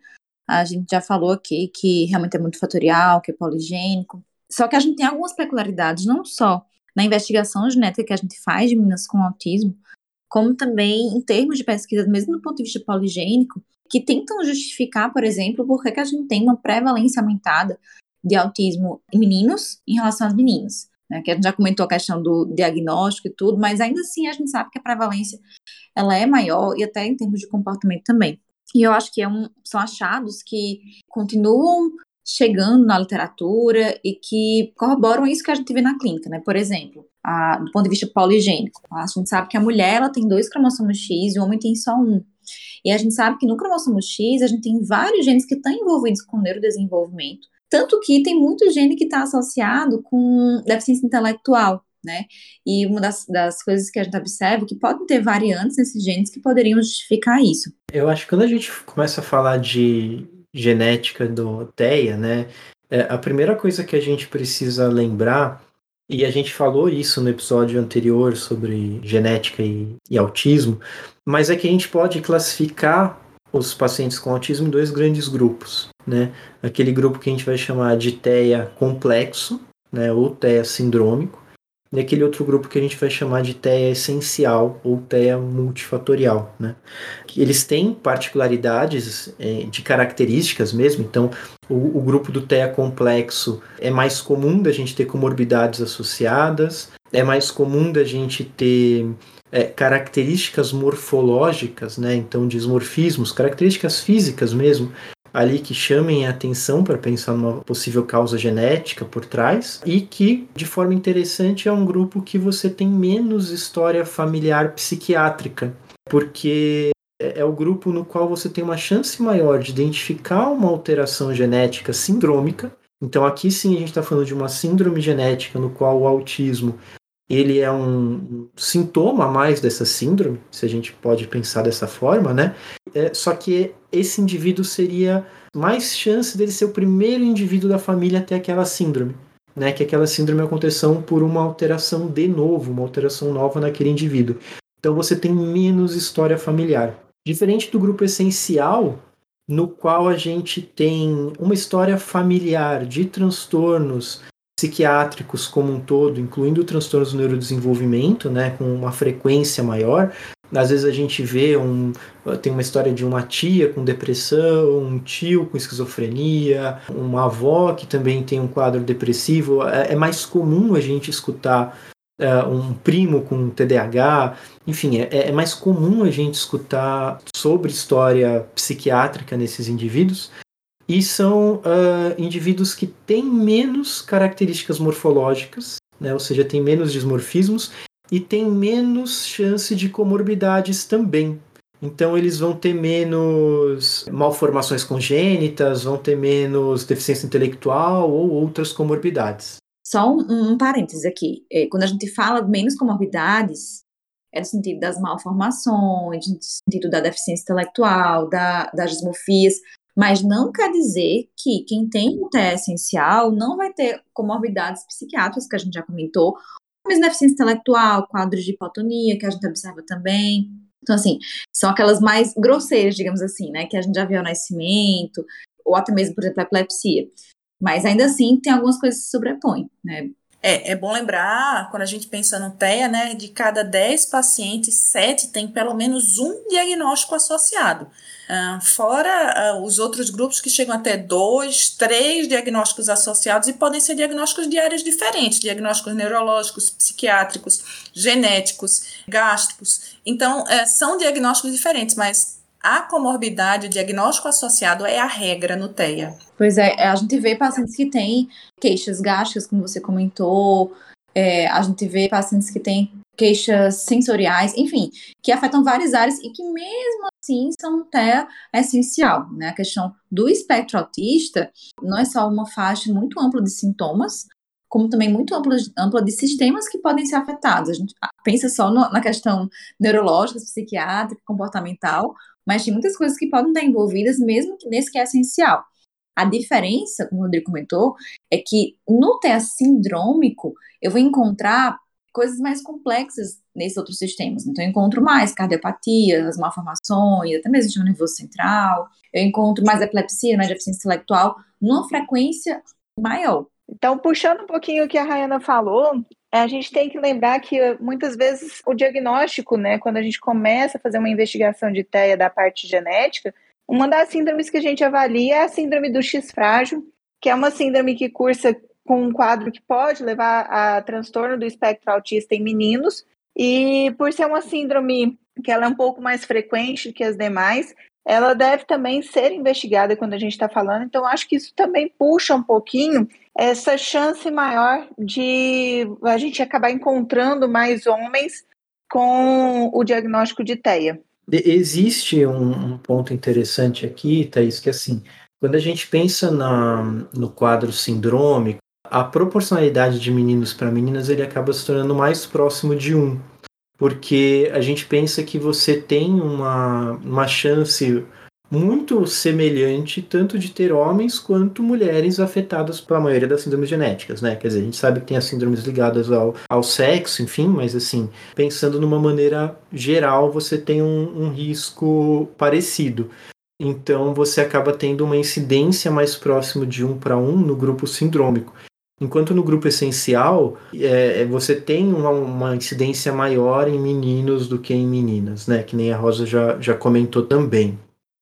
A gente já falou aqui que realmente é muito fatorial, que é poligênico. Só que a gente tem algumas peculiaridades, não só na investigação genética que a gente faz de meninas com autismo, como também em termos de pesquisa, mesmo do ponto de vista poligênico, que tentam justificar, por exemplo, por que a gente tem uma prevalência aumentada de autismo em meninos em relação às meninas. Né, que a gente já comentou a questão do diagnóstico e tudo, mas ainda assim a gente sabe que a prevalência ela é maior e até em termos de comportamento também. E eu acho que é um, são achados que continuam chegando na literatura e que corroboram isso que a gente vê na clínica, né? Por exemplo, a, do ponto de vista poligênico, a gente sabe que a mulher ela tem dois cromossomos X e o homem tem só um. E a gente sabe que no cromossomo X a gente tem vários genes que estão envolvidos com o neurodesenvolvimento, tanto que tem muito gene que está associado com deficiência intelectual né? E uma das, das coisas que a gente observa é que podem ter variantes nesses genes que poderiam justificar isso. Eu acho que quando a gente começa a falar de genética do TEA, né? É, a primeira coisa que a gente precisa lembrar, e a gente falou isso no episódio anterior sobre genética e, e autismo, mas é que a gente pode classificar os pacientes com autismo em dois grandes grupos, né? Aquele grupo que a gente vai chamar de TEA complexo, né, ou TEA sindrômico, e aquele outro grupo que a gente vai chamar de TEA essencial ou TEA multifatorial. Né? Eles têm particularidades é, de características mesmo, então o, o, grupo do TEA complexo é mais comum da gente ter comorbidades associadas, é mais comum da gente ter é, características morfológicas, né? então dismorfismos, características físicas mesmo, ali que chamem a atenção para pensar numa possível causa genética por trás e que, de forma interessante, é um grupo que você tem menos história familiar psiquiátrica, porque é, é o grupo no qual você tem uma chance maior de identificar uma alteração genética sindrômica. Então aqui sim a gente está falando de uma síndrome genética no qual o autismo ele é um sintoma a mais dessa síndrome, se a gente pode pensar dessa forma, né? É, só que esse indivíduo seria mais chance dele ser o primeiro indivíduo da família a ter aquela síndrome, né? Que aquela síndrome aconteceu por uma alteração de novo, uma alteração nova naquele indivíduo. Então você tem menos história familiar. Diferente do grupo essencial, no qual a gente tem uma história familiar de transtornos psiquiátricos como um todo, incluindo transtornos do neurodesenvolvimento, né, com uma frequência maior. Às vezes a gente vê um, tem uma história de uma tia com depressão, um tio com esquizofrenia, uma avó que também tem um quadro depressivo. É, é mais comum a gente escutar uh, um primo com TDAH. Enfim, é, é mais comum a gente escutar sobre história psiquiátrica nesses indivíduos e são uh, indivíduos que têm menos características morfológicas, né, ou seja, têm menos dismorfismos e têm menos chance de comorbidades também. Então eles vão ter menos malformações congênitas, vão ter menos deficiência intelectual ou outras comorbidades. Só um, um parênteses aqui. É, quando a gente fala menos comorbidades, é no sentido das malformações, no sentido da deficiência intelectual, da, das dismorfias, mas não quer dizer que quem tem TE essencial não vai ter comorbidades psiquiátricas, que a gente já comentou, mesmo deficiência intelectual, quadros de hipotonia, que a gente observa também. Então, assim, são aquelas mais grosseiras, digamos assim, né, que a gente já viu ao nascimento, ou até mesmo, por exemplo, a epilepsia. Mas ainda assim, tem algumas coisas que se sobrepõem, né? É, é bom lembrar, quando a gente pensa no TEA, né, de cada 10 pacientes, 7 tem pelo menos um diagnóstico associado. Uh, fora uh, os outros grupos que chegam até dois, três diagnósticos associados e podem ser diagnósticos de áreas diferentes, diagnósticos neurológicos, psiquiátricos, genéticos, gástricos. Então, uh, são diagnósticos diferentes, mas a comorbidade, o diagnóstico associado é a regra no TEA. Pois é, a gente vê pacientes que têm queixas gástricas, como você comentou, é, a gente vê pacientes que têm queixas sensoriais, enfim, que afetam várias áreas e que mesmo assim são TEA essencial, né? A questão do espectro autista não é só uma faixa muito ampla de sintomas, como também muito ampla, ampla de sistemas que podem ser afetados. A gente pensa só no, na questão neurológica, psiquiátrica, comportamental, mas tem muitas coisas que podem estar envolvidas mesmo nesse que é essencial. A diferença, como o Rodrigo comentou, é que no TEA sindrômico eu vou encontrar coisas mais complexas nesses outros sistemas. Então, eu encontro mais cardiopatia, as malformações, até mesmo de nervoso central. Eu encontro mais epilepsia, mais deficiência intelectual, numa frequência maior. Então, puxando um pouquinho o que a Rayana falou, a gente tem que lembrar que muitas vezes o diagnóstico, né, quando a gente começa a fazer uma investigação de TEA da parte genética, uma das síndromes que a gente avalia é a síndrome do X frágil, que é uma síndrome que cursa com um quadro que pode levar a transtorno do espectro autista em meninos, e por ser uma síndrome que ela é um pouco mais frequente que as demais, ela deve também ser investigada quando a gente está falando. Então, acho que isso também puxa um pouquinho essa chance maior de a gente acabar encontrando mais homens com o diagnóstico de TEA. Existe um, um ponto interessante aqui, Thaís, que assim, quando a gente pensa na, no quadro sindrômico, a proporcionalidade de meninos para meninas ele acaba se tornando mais próximo de um, porque a gente pensa que você tem uma, uma chance muito semelhante tanto de ter homens quanto mulheres afetadas pela maioria das síndromes genéticas, né? Quer dizer, a gente sabe que tem as síndromes ligadas ao, ao sexo, enfim, mas assim, pensando numa maneira geral, você tem um, um risco parecido. Então você acaba tendo uma incidência mais próximo de um para um no grupo sindrômico. Enquanto no grupo essencial, é, é, você tem uma, uma, incidência maior em meninos do que em meninas, né? Que nem a Rosa já, já comentou também.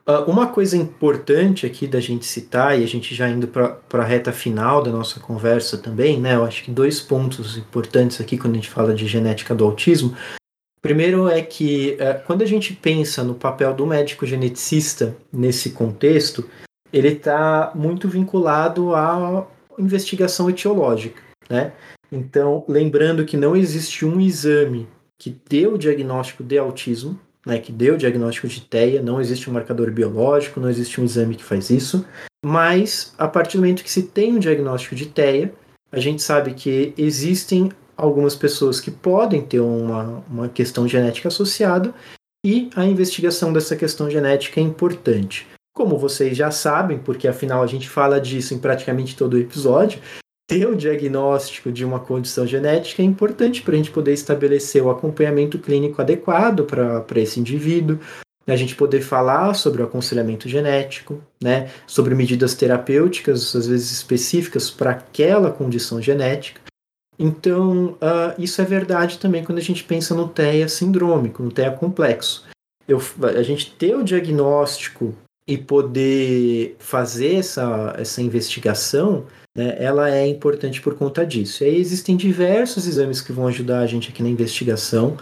Uh, uma coisa importante aqui da gente citar, e a gente já indo para a reta final da nossa conversa também, né? Eu acho que dois pontos importantes aqui quando a gente fala de genética do autismo. Primeiro é que uh, quando a gente pensa no papel do médico geneticista nesse contexto, ele está muito vinculado a investigação etiológica, né? Então, lembrando que não existe um exame que dê o diagnóstico de autismo, né, que dê o diagnóstico de TEA, não existe um marcador biológico, não existe um exame que faz isso, mas a partir do momento que se tem um diagnóstico de TEA, a gente sabe que existem algumas pessoas que podem ter uma, uma questão genética associada e a investigação dessa questão genética é importante. Como vocês já sabem, porque afinal a gente fala disso em praticamente todo o episódio, ter o diagnóstico de uma condição genética é importante para a gente poder estabelecer o acompanhamento clínico adequado para esse indivíduo, a gente poder falar sobre o aconselhamento genético, né, sobre medidas terapêuticas, às vezes específicas para aquela condição genética. Então, uh, isso é verdade também quando a gente pensa no TEA sindrômico, no TEA complexo. Eu, a gente ter o diagnóstico e poder fazer essa, essa investigação, né, ela é importante por conta disso. E aí existem diversos exames que vão ajudar a gente aqui na investigação.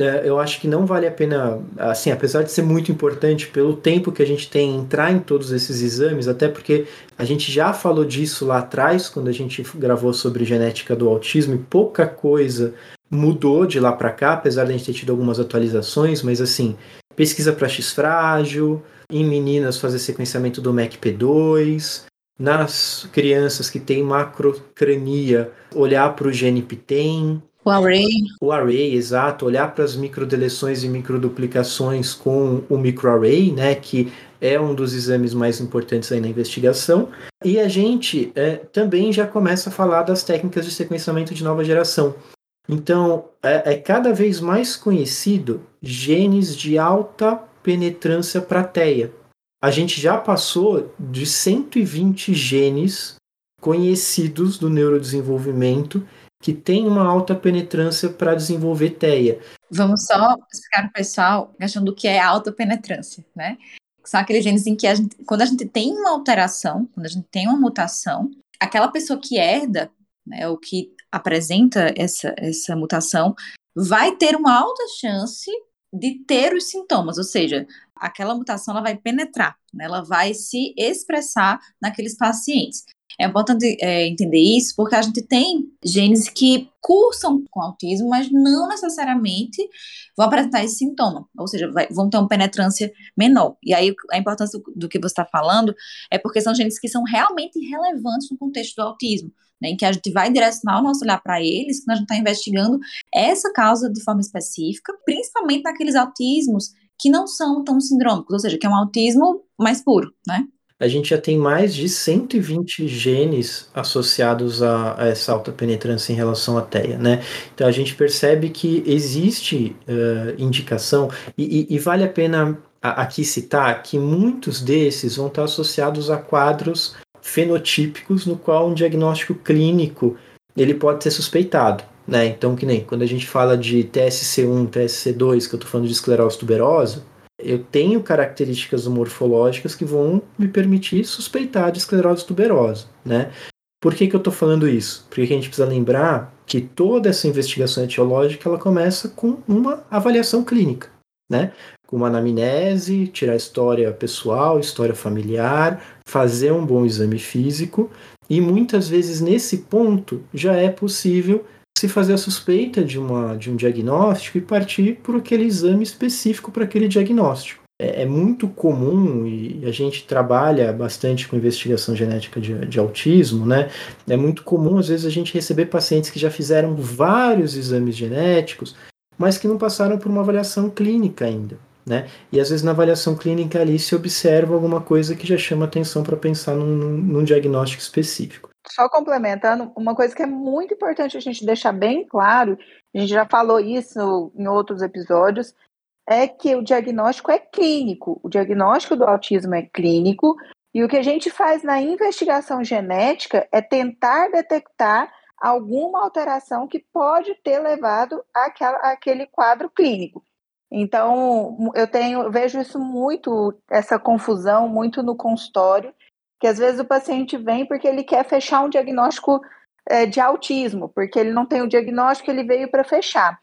É, eu acho que não vale a pena, assim, apesar de ser muito importante pelo tempo que a gente tem entrar em todos esses exames, até porque a gente já falou disso lá atrás, quando a gente gravou sobre genética do autismo, e pouca coisa mudou de lá para cá, apesar de a gente ter tido algumas atualizações, mas assim, pesquisa para X frágil, em meninas fazer sequenciamento do MECP2, nas crianças que têm macrocrania, olhar para o gene PTEN. O array. O array, exato. Olhar para as microdeleções e microduplicações com o microarray, né, que é um dos exames mais importantes aí na investigação. E a gente é, também já começa a falar das técnicas de sequenciamento de nova geração. Então, é, é cada vez mais conhecido genes de alta penetrância para. A gente já passou de 120 genes conhecidos do neurodesenvolvimento que tem uma alta penetrância para desenvolver teia. Vamos só explicar para o pessoal achando que é alta penetrância, né? São aqueles genes em que a gente, quando a gente tem uma alteração, quando a gente tem uma mutação, aquela pessoa que herda, né, ou que apresenta essa, essa mutação, vai ter uma alta chance de ter os sintomas, ou seja, aquela mutação ela vai penetrar, né? ela vai se expressar naqueles pacientes. É importante é, entender isso porque a gente tem genes que cursam com autismo, mas não necessariamente vão apresentar esse sintoma, ou seja, vai, vão ter uma penetrância menor. E aí a importância do, que você está falando é porque são genes que são realmente relevantes no contexto do autismo. Né, em que a gente vai direcionar o nosso olhar para eles, que a gente está investigando essa causa de forma específica, principalmente naqueles autismos que não são tão sindrômicos, ou seja, que é um autismo mais puro, né? A gente já tem mais de 120 genes associados a, a, essa alta penetrância em relação à TEA, né? Então a gente percebe que existe uh, indicação, e, e, e, vale a pena aqui citar que muitos desses vão estar associados a quadros fenotípicos no qual um diagnóstico clínico ele pode ser suspeitado. Né? Então, que nem quando a gente fala de TSC1, TSC2, que eu estou falando de esclerose tuberosa, eu tenho características morfológicas que vão me permitir suspeitar de esclerose tuberosa, né? Por que, que eu estou falando isso? Porque a gente precisa lembrar que toda essa investigação etiológica ela começa com uma avaliação clínica, né? Com uma anamnese, tirar história pessoal, história familiar, fazer um bom exame físico e muitas vezes nesse ponto já é possível se fazer a suspeita de, uma, de um diagnóstico e partir por aquele exame específico para aquele diagnóstico. É, é, muito comum, e a gente trabalha bastante com investigação genética de, de autismo, né? É muito comum, às vezes, a gente receber pacientes que já fizeram vários exames genéticos, mas que não passaram por uma avaliação clínica ainda. Né? E às vezes na avaliação clínica ali se observa alguma coisa que já chama atenção para pensar num, num diagnóstico específico. Só complementando, uma coisa que é muito importante a gente deixar bem claro, a gente já falou isso em outros episódios, é que o diagnóstico é clínico. O diagnóstico do autismo é clínico e o que a gente faz na investigação genética é tentar detectar alguma alteração que pode ter levado àquela, àquele quadro clínico. Então, eu tenho, vejo isso muito, essa confusão muito no consultório, que às vezes o paciente vem porque ele quer fechar um diagnóstico é, de autismo, porque ele não tem o diagnóstico, ele veio para fechar.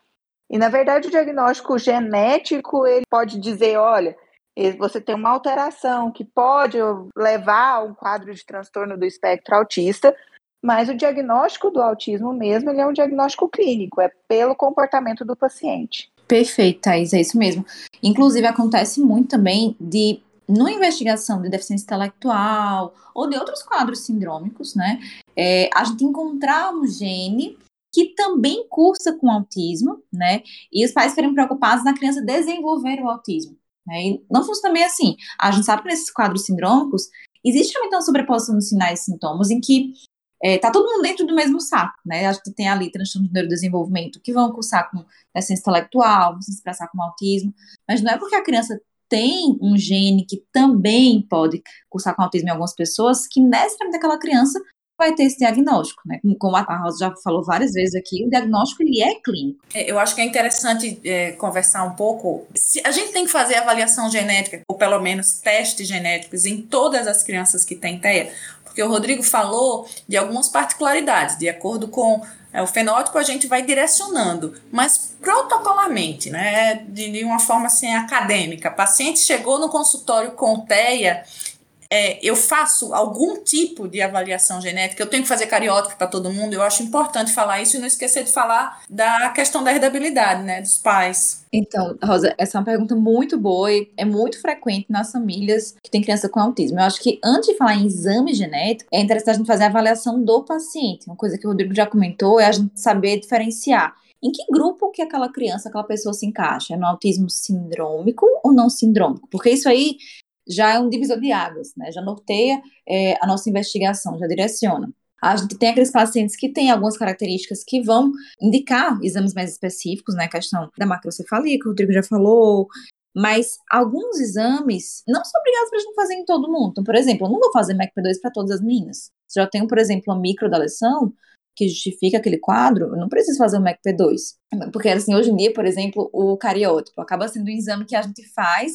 E na verdade o diagnóstico genético ele pode dizer, olha, você tem uma alteração que pode levar a um quadro de transtorno do espectro autista, mas o diagnóstico do autismo mesmo ele é um diagnóstico clínico, é pelo comportamento do paciente. Perfeito, Thais, é isso mesmo. Inclusive, acontece muito também de numa investigação de deficiência intelectual ou de outros quadros sindrômicos, né, é, a gente encontrar um gene que também cursa com autismo, né, e os pais ficarem preocupados na criança desenvolver o autismo. Né, e não funciona também assim. A gente sabe que nesses quadros sindrômicos existe também uma sobreposição de sinais e sintomas em que é, tá todo mundo dentro do mesmo saco, né? A gente tem ali transtorno de neurodesenvolvimento que vão cursar com deficiência intelectual, vão se expressar com autismo, mas não é porque a criança tem um gene que também pode cursar com autismo em algumas pessoas, que necessariamente aquela criança vai ter esse diagnóstico, né? Como a Rosa já falou várias vezes aqui, o diagnóstico ele é clínico. É, eu acho que é interessante é, conversar um pouco. Se a gente tem que fazer avaliação genética, ou pelo menos testes genéticos em todas as crianças que têm TEA, porque o Rodrigo falou de algumas particularidades, de acordo com é, o fenótipo a gente vai direcionando, mas protocolarmente, né, de, de uma forma assim acadêmica. Paciente chegou no consultório com TEA é, eu faço algum tipo de avaliação genética, eu tenho que fazer cariótipo para todo mundo, eu acho importante falar isso e não esquecer de falar da questão da herdabilidade, né, dos pais. Então, Rosa, essa é uma pergunta muito boa e é muito frequente nas famílias que têm criança com autismo. Eu acho que antes de falar em exame genético, é interessante a gente fazer a avaliação do paciente. Uma coisa que o Rodrigo já comentou é a gente saber diferenciar em que grupo que aquela criança, aquela pessoa se encaixa? É no autismo sindrômico ou não sindrômico? Porque isso aí já é um divisor de águas, né? Já norteia é, a nossa investigação, já direciona. A gente tem aqueles pacientes que têm algumas características que vão indicar exames mais específicos, né? A questão da macrocefalia, que o Rodrigo já falou, mas alguns exames não são obrigados para a gente fazer em todo mundo. Então, por exemplo, eu não vou fazer MACP2 para todas as meninas. Se eu tenho, por exemplo, uma microdeleção que justifica aquele quadro, eu não preciso fazer o MACP2. Porque, assim, hoje em dia, por exemplo, o cariótipo acaba sendo um exame que a gente faz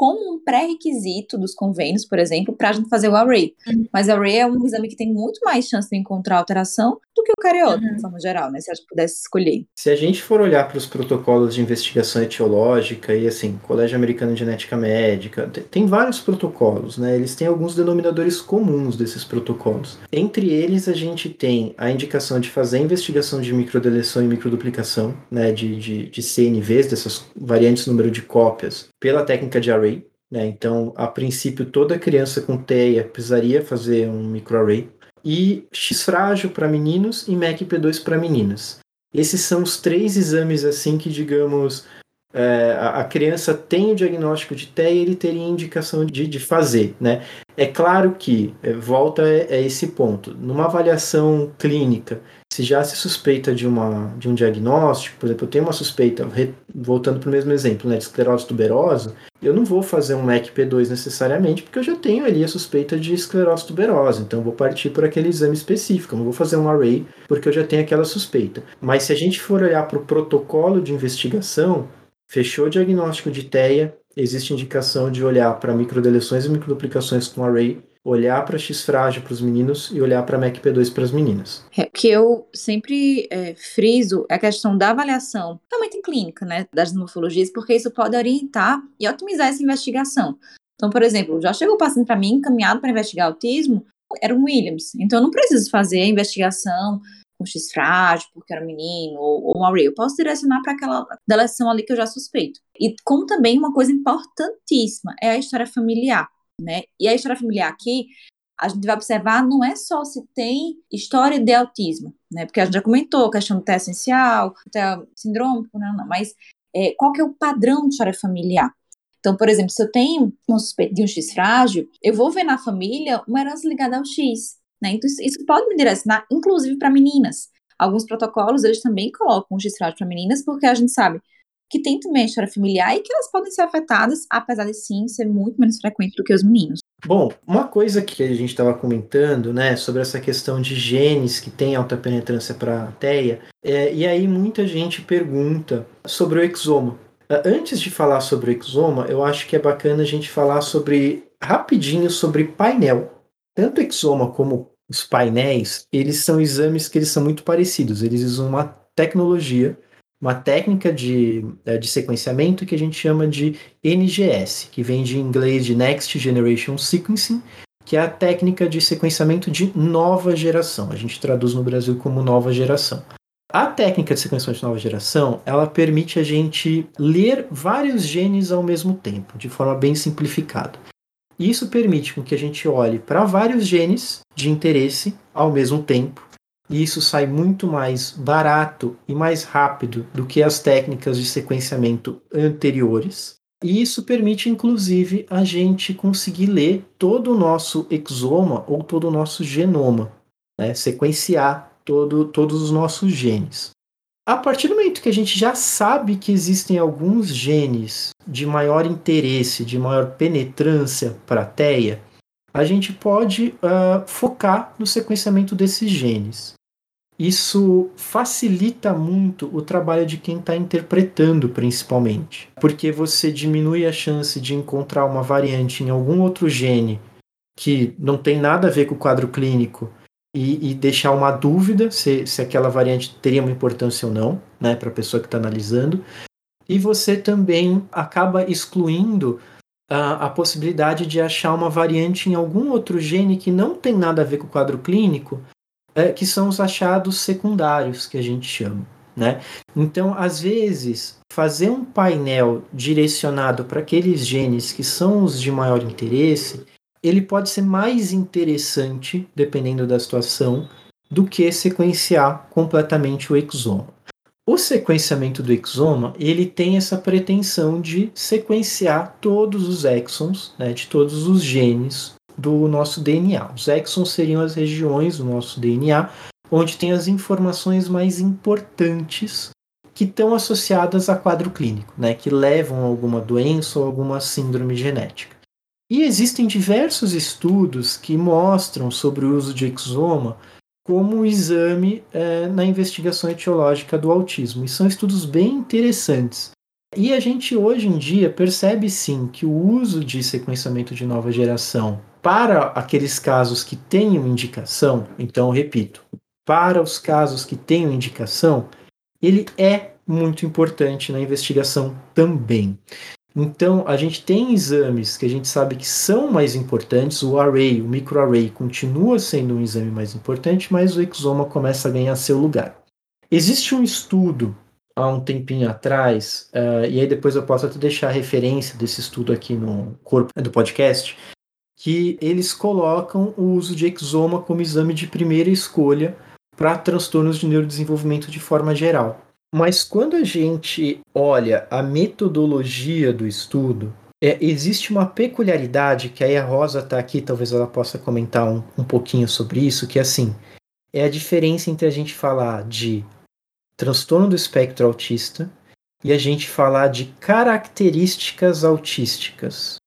como um pré-requisito dos convênios, por exemplo, para a gente fazer o array. Uhum. Mas o array é um exame que tem muito mais chance de encontrar alteração do que o cariota, uhum. de forma geral, né? Se a gente pudesse escolher. Se a gente for olhar para os protocolos de investigação etiológica e assim, Colégio Americano de Genética Médica, tem vários protocolos, né? Eles têm alguns denominadores comuns desses protocolos. Entre eles, a gente tem a indicação de fazer investigação de microdeleção e microduplicação, né? De, de, de CNVs, dessas variantes número de cópias, pela técnica de array. Né? Então, a princípio, toda criança com TEA precisaria fazer um microarray. E X frágil para meninos e MEC-P2 para meninas. Esses são os três exames assim que, digamos, é, a, criança tem o diagnóstico de TEA e ele teria indicação de, de fazer. Né? É claro que, é, volta a, a esse ponto, numa avaliação clínica, se já se suspeita de, uma, de um diagnóstico, por exemplo, eu tenho uma suspeita, voltando para o mesmo exemplo, né, de esclerose tuberosa, eu não vou fazer um MEC-P2 necessariamente, porque eu já tenho ali a suspeita de esclerose tuberosa, então eu vou partir por aquele exame específico, eu não vou fazer um array, porque eu já tenho aquela suspeita. Mas se a gente for olhar para o protocolo de investigação, fechou o diagnóstico de TEA, existe indicação de olhar para microdeleções e microduplicações com array, olhar para X frágil para os meninos e olhar para MEC-P2 para as meninas. É, que eu sempre é, friso é a questão da avaliação, também em clínica, né, das morfologias, porque isso pode orientar e otimizar essa investigação. Então, por exemplo, já chegou o paciente para mim encaminhado para investigar autismo, era um Williams, então eu não preciso fazer a investigação com X frágil, porque era um menino, ou, ou um array. Eu posso direcionar para aquela deleção ali que eu já suspeito. E como também uma coisa importantíssima é a história familiar né? E a história familiar aqui, a gente vai observar não é só se tem história de autismo, né? Porque a gente já comentou a questão do TEA essencial, TEA sindrômico, não, não, mas é, qual que é o padrão de história familiar? Então, por exemplo, se eu tenho um suspeito de um X frágil, eu vou ver na família uma herança ligada ao X, né? Então, isso, pode me direcionar, inclusive para meninas. Alguns protocolos, eles também colocam um X frágil para meninas, porque a gente sabe que tem também a história familiar e que elas podem ser afetadas, apesar de sim ser muito menos frequente do que os meninos. Bom, uma coisa que a gente estava comentando, né, sobre essa questão de genes que têm alta penetrância para a teia, é, e aí muita gente pergunta sobre o exoma. É, antes de falar sobre o exoma, eu acho que é bacana a gente falar sobre rapidinho sobre painel. Tanto exoma como os painéis, eles são exames que eles são muito parecidos. Eles usam uma tecnologia uma técnica de, eh, de sequenciamento que a gente chama de NGS, que vem de inglês de Next Generation Sequencing, que é a técnica de sequenciamento de nova geração. A gente traduz no Brasil como nova geração. A técnica de sequenciamento de nova geração, ela permite a gente ler vários genes ao mesmo tempo, de forma bem simplificada. Isso permite com que a gente olhe para vários genes de interesse ao mesmo tempo e isso sai muito mais barato e mais rápido do que as técnicas de sequenciamento anteriores. E isso permite, inclusive, a gente conseguir ler todo o nosso exoma ou todo o nosso genoma, né? sequenciar todo, todos os nossos genes. A partir do momento que a gente já sabe que existem alguns genes de maior interesse, de maior penetrância para a teia, a gente pode uh, focar no sequenciamento desses genes isso facilita muito o trabalho de quem está interpretando, principalmente, porque você diminui a chance de encontrar uma variante em algum outro gene que não tem nada a ver com o quadro clínico e, e deixar uma dúvida se, se aquela variante teria uma importância ou não, né, para a pessoa que está analisando. E você também acaba excluindo a, a possibilidade de achar uma variante em algum outro gene que não tem nada a ver com o quadro clínico é, que são os achados secundários que a gente chama. Né? Então, às vezes, fazer um painel direcionado para aqueles genes que são os de maior interesse, ele pode ser mais interessante, dependendo da situação, do que sequenciar completamente o exoma. O sequenciamento do exoma, ele tem essa pretensão de sequenciar todos os exons, né, de todos os genes do nosso DNA. Os exons seriam as regiões do nosso DNA onde tem as informações mais importantes que estão associadas a quadro clínico, né, que levam a alguma doença ou alguma síndrome genética. E existem diversos estudos que mostram sobre o uso de exoma como exame é, na investigação etiológica do autismo. E são estudos bem interessantes. E a gente hoje em dia percebe sim que o uso de sequenciamento de nova geração para aqueles casos que tenham indicação, então repito, para os casos que tenham indicação, ele é muito importante na investigação também. Então, a gente tem exames que a gente sabe que são mais importantes, o array, o microarray continua sendo um exame mais importante, mas o exoma começa a ganhar seu lugar. Existe um estudo há um tempinho atrás, uh, e aí depois eu posso até deixar a referência desse estudo aqui no corpo do podcast, que eles colocam o uso de exoma como exame de primeira escolha para transtornos de neurodesenvolvimento de forma geral. Mas quando a gente olha a metodologia do estudo, é, existe uma peculiaridade que aí a Rosa está aqui, talvez ela possa comentar um, um pouquinho sobre isso, que é assim, é a diferença entre a gente falar de transtorno do espectro autista e a gente falar de características autísticas.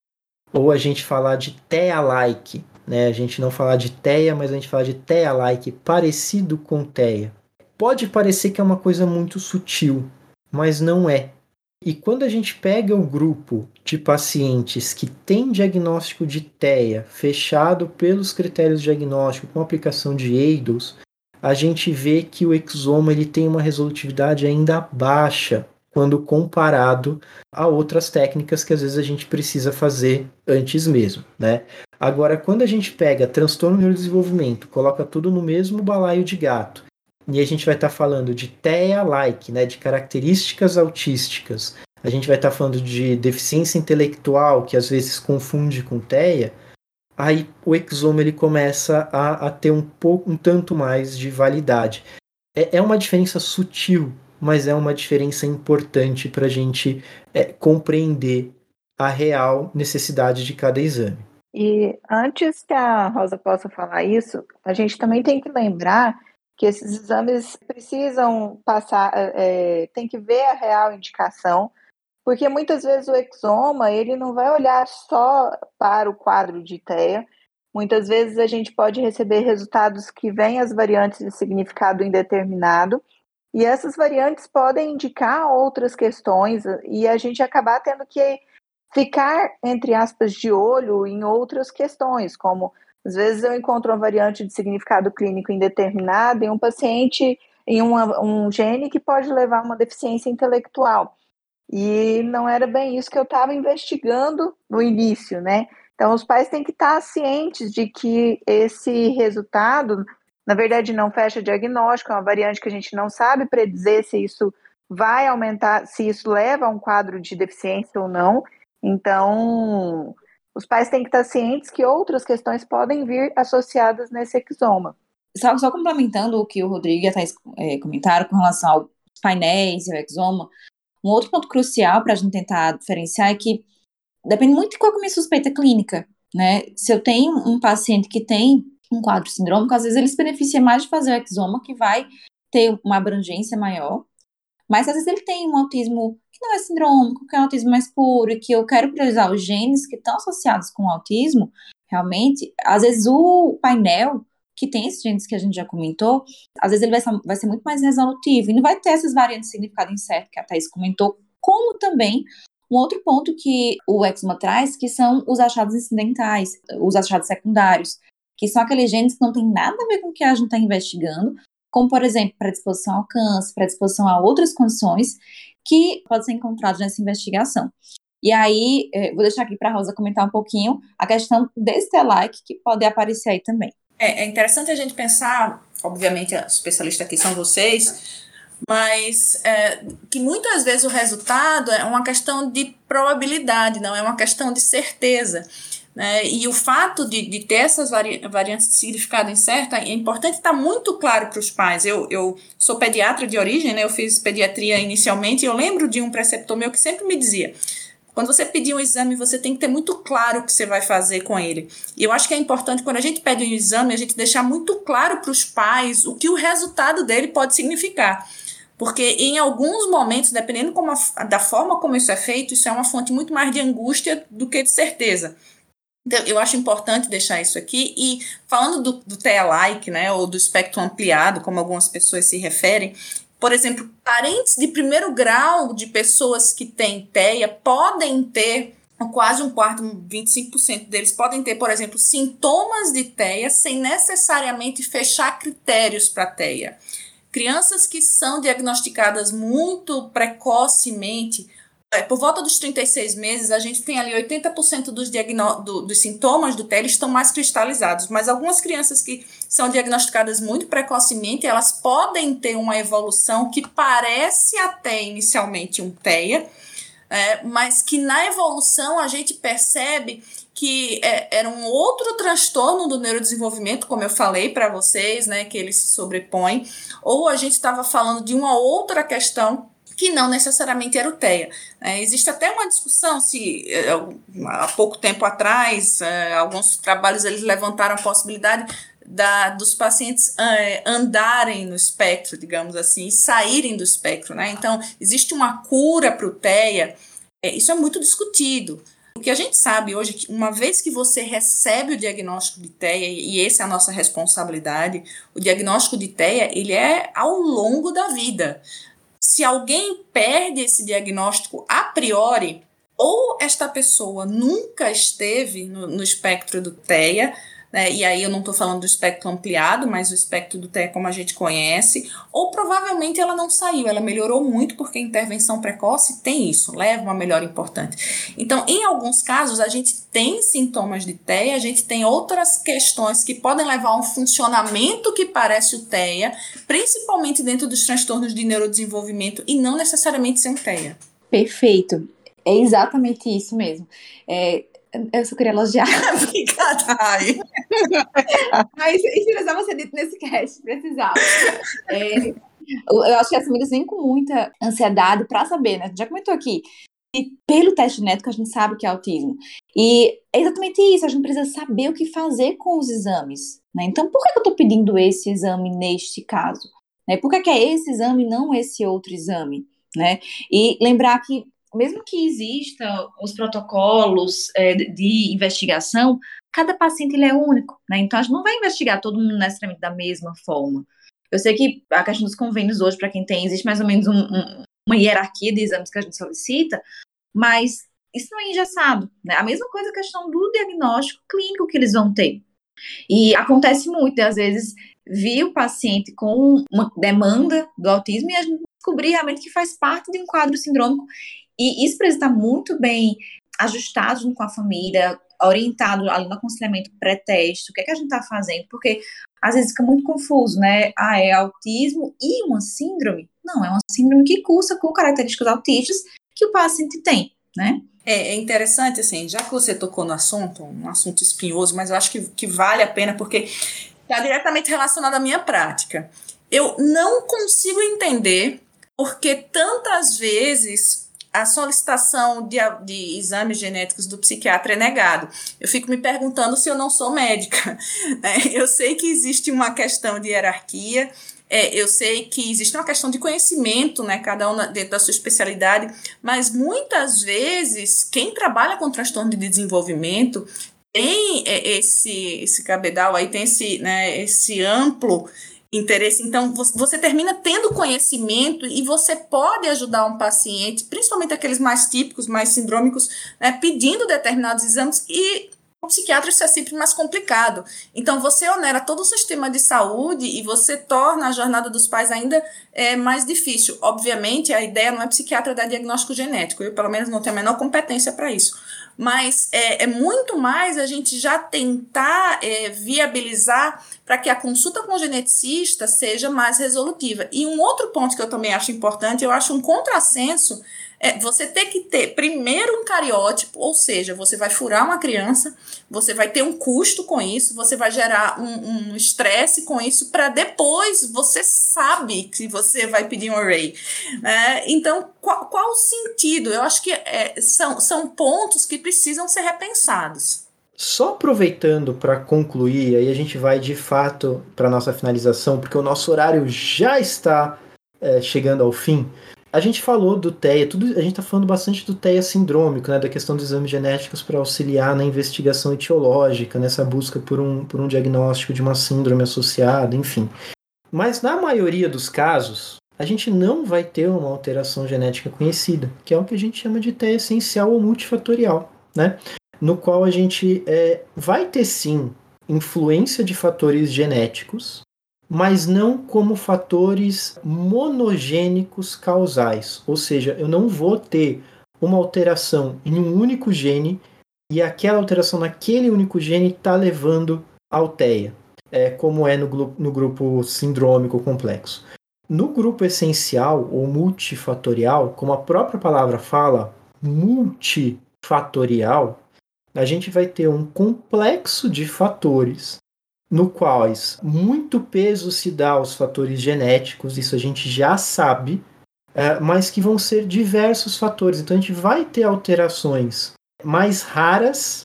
Ou a gente falar de TEA-like, né? A gente não falar de TEA, mas a gente falar de TEA-like, parecido com TEA. Pode parecer que é uma coisa muito sutil, mas não é. E quando a gente pega o grupo de pacientes que tem diagnóstico de TEA fechado pelos critérios diagnósticos com aplicação de EIDOS, a gente vê que o exoma ele tem uma resolutividade ainda baixa quando comparado a outras técnicas que às vezes a gente precisa fazer antes mesmo, né? Agora, quando a gente pega transtorno do neurodesenvolvimento, coloca tudo no mesmo balaio de gato, e a gente vai estar tá falando de TEA-like, né, de características autísticas, a gente vai estar tá falando de deficiência intelectual, que às vezes confunde com TEA, aí o exoma ele começa a, a ter um pouco, um tanto mais de validade. É, é uma diferença sutil, mas é uma diferença importante para a gente é, compreender a real necessidade de cada exame. E antes que a Rosa possa falar isso, a gente também tem que lembrar que esses exames precisam passar, é, tem que ver a real indicação porque muitas vezes o exoma, ele não vai olhar só para o quadro de TEA. Muitas vezes a gente pode receber resultados que vêm as variantes de significado indeterminado, e essas variantes podem indicar outras questões, e a gente acabar tendo que ficar, entre aspas, de olho em outras questões, como às vezes eu encontro uma variante de significado clínico indeterminado em um paciente em uma, um gene que pode levar a uma deficiência intelectual. E não era bem isso que eu estava investigando no início, né? Então, os pais têm que estar cientes de que esse resultado, na verdade, não fecha diagnóstico, é uma variante que a gente não sabe predizer se isso vai aumentar, se isso leva a um quadro de deficiência ou não. Então, os pais têm que estar cientes que outras questões podem vir associadas nesse exoma. Só, só complementando o que o Rodrigo e a Thais é, comentaram com relação aos painéis e ao exoma, um outro ponto crucial para a gente tentar diferenciar é que depende muito de qual é a minha suspeita clínica, né? Se eu tenho um paciente que tem um quadro sindrômico, às vezes ele se beneficia mais de fazer o exoma, que vai ter uma abrangência maior, mas às vezes ele tem um autismo que não é sindrômico, que é um autismo mais puro, e que eu quero priorizar os genes que estão associados com o autismo, realmente, às vezes o painel que tem esses genes que a gente já comentou, às vezes ele vai ser, vai ser muito mais resolutivo e não vai ter essas variantes de significado incerto que a Thais comentou, como também um outro ponto que o exoma traz, que são os achados incidentais, os achados secundários, que são aqueles genes que não tem nada a ver com o que a gente está investigando, como, por exemplo, predisposição ao câncer, predisposição a outras condições que podem ser encontrados nessa investigação. E aí, eh, vou deixar aqui para a Rosa comentar um pouquinho a questão desse T-like que pode aparecer aí também. É, é interessante a gente pensar, obviamente, a especialista aqui são vocês, mas é, que muitas vezes o resultado é uma questão de probabilidade, não é uma questão de certeza. Né? E o fato de, de ter essas vari variantes de significado incerto é importante estar muito claro para os pais. Eu, eu sou pediatra de origem, né? eu fiz pediatria inicialmente, e eu lembro de um preceptor meu que sempre me dizia: quando você pedir um exame, você tem que ter muito claro o que você vai fazer com ele. E eu acho que é importante, quando a gente pede um exame, a gente deixar muito claro para os pais o que o resultado dele pode significar. Porque em alguns momentos, dependendo a, da forma como isso é feito, isso é uma fonte muito mais de angústia do que de certeza. Então, eu acho importante deixar isso aqui. E falando do, do TEA-like, né, ou do espectro ampliado, como algumas pessoas se referem, Por exemplo, parentes de primeiro grau de pessoas que têm TEA podem ter quase um quarto, 25% deles podem ter, por exemplo, sintomas de TEA sem necessariamente fechar critérios para TEA. Crianças que são diagnosticadas muito precocemente por volta dos 36 meses, a gente tem ali 80% dos, do, dos sintomas do TEL estão mais cristalizados, mas algumas crianças que são diagnosticadas muito precocemente, elas podem ter uma evolução que parece até inicialmente um TEA, é, mas que na evolução a gente percebe que é, era um outro transtorno do neurodesenvolvimento, como eu falei para vocês, né, que ele se sobrepõe, ou a gente estava falando de uma outra questão que não necessariamente TEA. É, existe até uma discussão se é, há pouco tempo atrás é, alguns trabalhos eles levantaram a possibilidade da, dos pacientes é, andarem no espectro, digamos assim, e saírem do espectro, né? Então existe uma cura para o TEA. É, isso é muito discutido. O que a gente sabe hoje é que uma vez que você recebe o diagnóstico de TEA, e essa é a nossa responsabilidade, o diagnóstico de TEA, ele é ao longo da vida se alguém perde esse diagnóstico a priori, ou esta pessoa nunca esteve no, no espectro do TEA, né, e aí eu não estou falando do espectro ampliado, mas o espectro do TEA como a gente conhece, ou provavelmente ela não saiu, ela melhorou muito porque a intervenção precoce tem isso, leva uma melhora importante. Então, em alguns casos, a gente tem sintomas de TEA, a gente tem outras questões que podem levar a um funcionamento que parece o TEA, principalmente dentro dos transtornos de neurodesenvolvimento e não necessariamente sem TEA. Perfeito. É exatamente isso mesmo. É, eu só queria elogiar. Obrigada, Ai. Mas isso precisava ser dito nesse cast, precisava. É, eu acho que as famílias vêm com muita ansiedade para saber, né? Já comentou aqui. E pelo teste genético a gente sabe que é autismo. E é exatamente isso, a gente precisa saber o que fazer com os exames. Né? Então, por que eu estou pedindo esse exame neste caso? Né? Por que, que é esse exame e não esse outro exame? Né? E lembrar que mesmo que exista os protocolos é, de investigação, cada paciente ele é único, né? Então a gente não vai investigar todo mundo necessariamente da mesma forma. Eu sei que a questão dos convênios hoje, para quem tem, existe mais ou menos um, um, uma hierarquia de exames que a gente solicita, mas isso não é engessado, né? A mesma coisa a questão do diagnóstico clínico que eles vão ter. E acontece muito, às vezes, vir o paciente com uma demanda do autismo e a gente descobrir realmente que faz parte de um quadro sindrômico e isso precisa estar muito bem ajustado com a família, orientado ali no aconselhamento pré-teste, o que é que a gente está fazendo, porque às vezes fica muito confuso, né? Ah, é autismo e uma síndrome? Não, é uma síndrome que cursa com características autistas que o paciente tem, né? É, é interessante, assim, já que você tocou no assunto, um assunto espinhoso, mas eu acho que, que vale a pena, porque está diretamente relacionado à minha prática. Eu não consigo entender porque tantas vezes a solicitação de, de, exames genéticos do psiquiatra é negado. Eu fico me perguntando se eu não sou médica. Né? Eu sei que existe uma questão de hierarquia, é, eu sei que existe uma questão de conhecimento, né, cada um dentro da sua especialidade, mas muitas vezes quem trabalha com transtorno de desenvolvimento tem é, esse, esse cabedal aí, tem esse, né, esse amplo interesse. Então, você termina tendo conhecimento e você pode ajudar um paciente, principalmente aqueles mais típicos, mais sindrômicos, né, pedindo determinados exames e o psiquiatra isso é sempre mais complicado. Então, você onera todo o sistema de saúde e você torna a jornada dos pais ainda é, mais difícil. Obviamente, a ideia não é psiquiatra dar diagnóstico genético, eu, pelo menos, não tenho a menor competência para isso mas é, é, muito mais a gente já tentar é, viabilizar para que a consulta com o geneticista seja mais resolutiva. E um outro ponto que eu também acho importante, eu acho um contrassenso é você ter que ter primeiro um cariótipo, ou seja, você vai furar uma criança, você vai ter um custo com isso, você vai gerar um estresse um com isso, para depois você sabe que você vai pedir um array. Né? Então, qual, qual o sentido? Eu acho que é, são, são pontos que precisam ser repensados. Só aproveitando para concluir, aí a gente vai de fato para nossa finalização, porque o nosso horário já está é, chegando ao fim. A gente falou do TEA, tudo, a gente está falando bastante do TEA sindrômico, né, da questão dos exames genéticos para auxiliar na investigação etiológica, nessa busca por um, por um diagnóstico de uma síndrome associada, enfim. Mas na maioria dos casos, a gente não vai ter uma alteração genética conhecida, que é o que a gente chama de TEA essencial ou multifatorial, né? No qual a gente é, vai ter sim influência de fatores genéticos, mas não como fatores monogênicos causais. Ou seja, eu não vou ter uma alteração em um único gene e aquela alteração naquele único gene está levando à alteia, é, como é no, no grupo sindrômico complexo. No grupo essencial ou multifatorial, como a própria palavra fala, multifatorial, a gente vai ter um complexo de fatores no quais muito peso se dá aos fatores genéticos, isso a gente já sabe, é, mas que vão ser diversos fatores. Então a gente vai ter alterações mais raras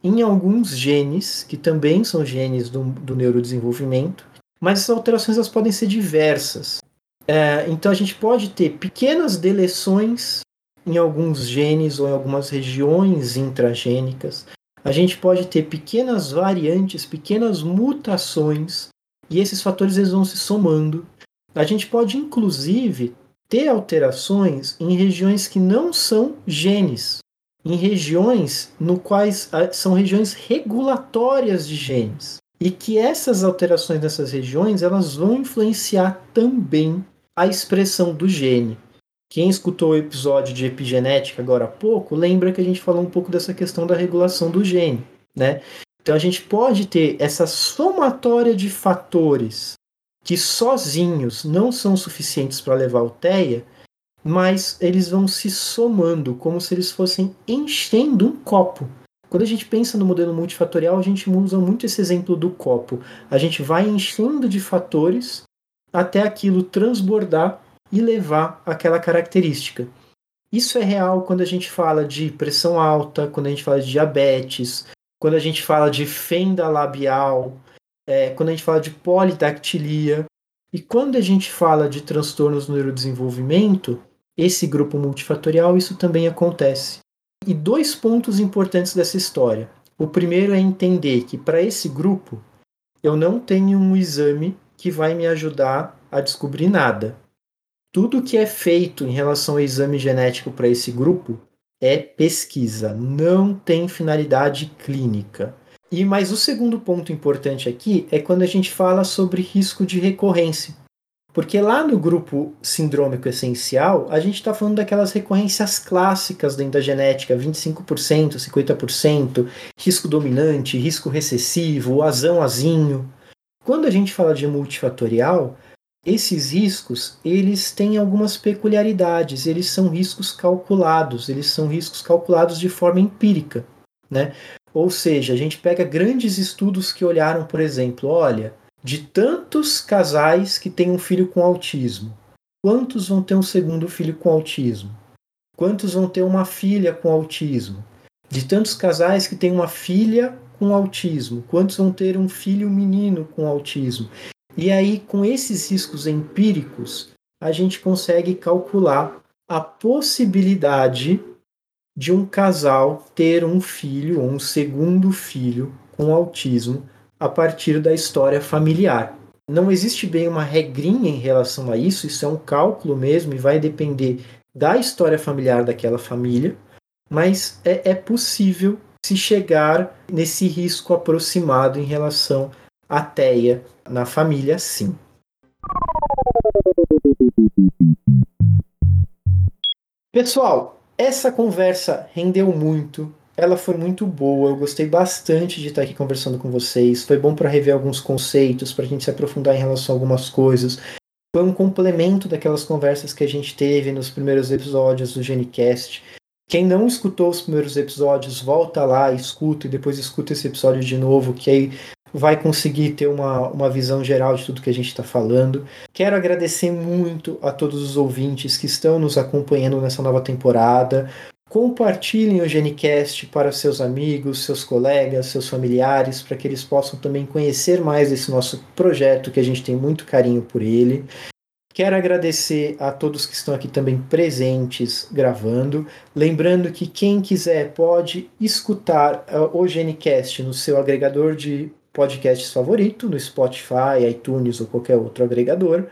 em alguns genes, que também são genes do, do neurodesenvolvimento, mas essas alterações elas podem ser diversas. É, então a gente pode ter pequenas deleções em alguns genes ou em algumas regiões intragênicas. A gente pode ter pequenas variantes, pequenas mutações, e esses fatores eles vão se somando. A gente pode inclusive ter alterações em regiões que não são genes, em regiões no quais ah, são regiões regulatórias de genes e que essas alterações nessas regiões elas vão influenciar também a expressão do gene. Quem escutou o episódio de epigenética agora há pouco, lembra que a gente falou um pouco dessa questão da regulação do gene, né? Então a gente pode ter essa somatória de fatores que sozinhos não são suficientes para levar ao TEA, mas eles vão se somando como se eles fossem enchendo um copo. Quando a gente pensa no modelo multifatorial, a gente usa muito esse exemplo do copo. A gente vai enchendo de fatores até aquilo transbordar e levar aquela característica. Isso é real quando a gente fala de pressão alta, quando a gente fala de diabetes, quando a gente fala de fenda labial, é, quando a gente fala de polidactilia. E quando a gente fala de transtornos no neurodesenvolvimento, esse grupo multifatorial, isso também acontece. E dois pontos importantes dessa história. O primeiro é entender que para esse grupo eu não tenho um exame que vai me ajudar a descobrir nada. Tudo que é feito em relação ao exame genético para esse grupo é pesquisa, não tem finalidade clínica. E mais o segundo ponto importante aqui é quando a gente fala sobre risco de recorrência. Porque lá no grupo sindrômico essencial, a gente está falando daquelas recorrências clássicas dentro da genética, 25%, 50%, risco dominante, risco recessivo, azão azinho. Quando a gente fala de multifatorial, esses riscos, eles têm algumas peculiaridades, eles são riscos calculados, eles são riscos calculados de forma empírica, né? Ou seja, a gente pega grandes estudos que olharam, por exemplo, olha, de tantos casais que têm um filho com autismo, quantos vão ter um segundo filho com autismo? Quantos vão ter uma filha com autismo? De tantos casais que têm uma filha com autismo, quantos vão ter um filho menino com autismo? E aí, com esses riscos empíricos, a gente consegue calcular a possibilidade de um casal ter um filho ou um segundo filho com autismo a partir da história familiar. Não existe bem uma regrinha em relação a isso, isso é um cálculo mesmo e vai depender da história familiar daquela família, mas é, é possível se chegar nesse risco aproximado em relação à teia na família, sim. Pessoal, essa conversa rendeu muito, ela foi muito boa, eu gostei bastante de estar aqui conversando com vocês. Foi bom para rever alguns conceitos, para a gente se aprofundar em relação a algumas coisas. Foi um complemento daquelas conversas que a gente teve nos primeiros episódios do Genicast. Quem não escutou os primeiros episódios, volta lá, escuta e depois escuta esse episódio de novo, que aí vai conseguir ter uma, uma visão geral de tudo que a gente está falando. Quero agradecer muito a todos os ouvintes que estão nos acompanhando nessa nova temporada. Compartilhem o Genicast para seus amigos, seus colegas, seus familiares, para que eles possam também conhecer mais esse nosso projeto, que a gente tem muito carinho por ele. Quero agradecer a todos que estão aqui também presentes gravando. Lembrando que quem quiser pode escutar uh, o Genicast no seu agregador de podcasts favorito, no Spotify, iTunes ou qualquer outro agregador.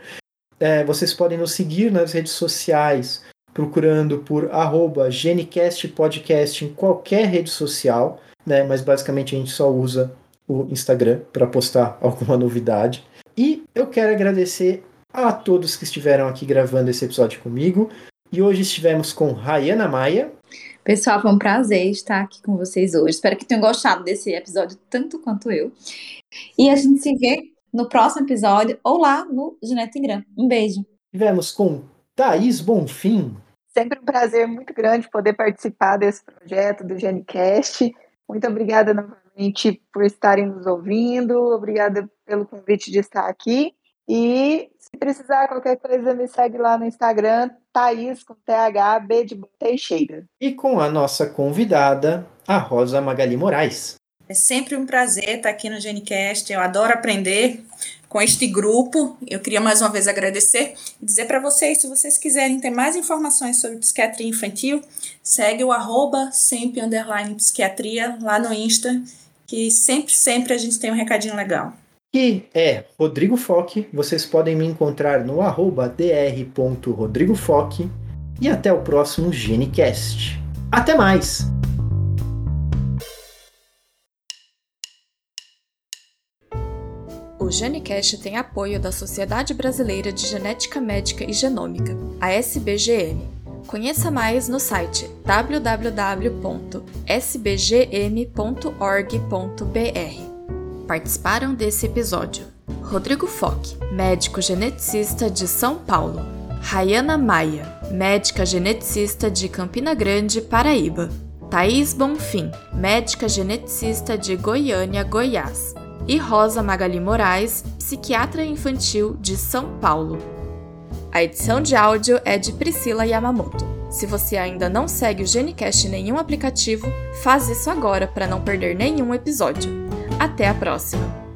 é, vocês podem nos seguir nas redes sociais, procurando por arroba Genicast Podcast em qualquer rede social, né? Mas basicamente a gente só usa o Instagram para postar alguma novidade. E eu quero agradecer a todos que estiveram aqui gravando esse episódio comigo. E hoje estivemos com Rayana Maia. Pessoal, foi um prazer estar aqui com vocês hoje. Espero que tenham gostado desse episódio tanto quanto eu. E a gente se vê no próximo episódio ou lá no Genetingram. Um beijo. Tivemos com Thaís Bonfim. Sempre um prazer muito grande poder participar desse projeto do GeneCast. Muito obrigada novamente por estarem nos ouvindo. Obrigada pelo convite de estar aqui. E precisar qualquer coisa, me segue lá no Instagram, Thaís com TH, B de Teixeira. E com a nossa convidada, a Rosa Magali Moraes. É sempre um prazer estar aqui no GeneCast. Eu adoro aprender com este grupo. Eu queria mais uma vez agradecer e dizer para vocês, se vocês quiserem ter mais informações sobre psiquiatria infantil, segue o arroba sempre underline psiquiatria lá no Insta, que sempre, sempre a gente tem um recadinho legal que é Rodrigo Foque. Vocês podem me encontrar no arroba dr.rodrigofoque e até o próximo GeneCast. Até mais! O GeneCast tem apoio da Sociedade Brasileira de Genética Médica e Genômica, a SBGN. Conheça mais no site www.sbgm.org.br. Participaram desse episódio Rodrigo Fock, médico geneticista de São Paulo, Rayana Maia, médica geneticista de Campina Grande, Paraíba, Thaís Bonfim, médica geneticista de Goiânia, Goiás, e Rosa Magali Moraes, psiquiatra infantil de São Paulo. A edição de áudio é de Priscila Yamamoto. Se você ainda não segue o Genicast em nenhum aplicativo, faz isso agora para não perder nenhum episódio. Até a próxima!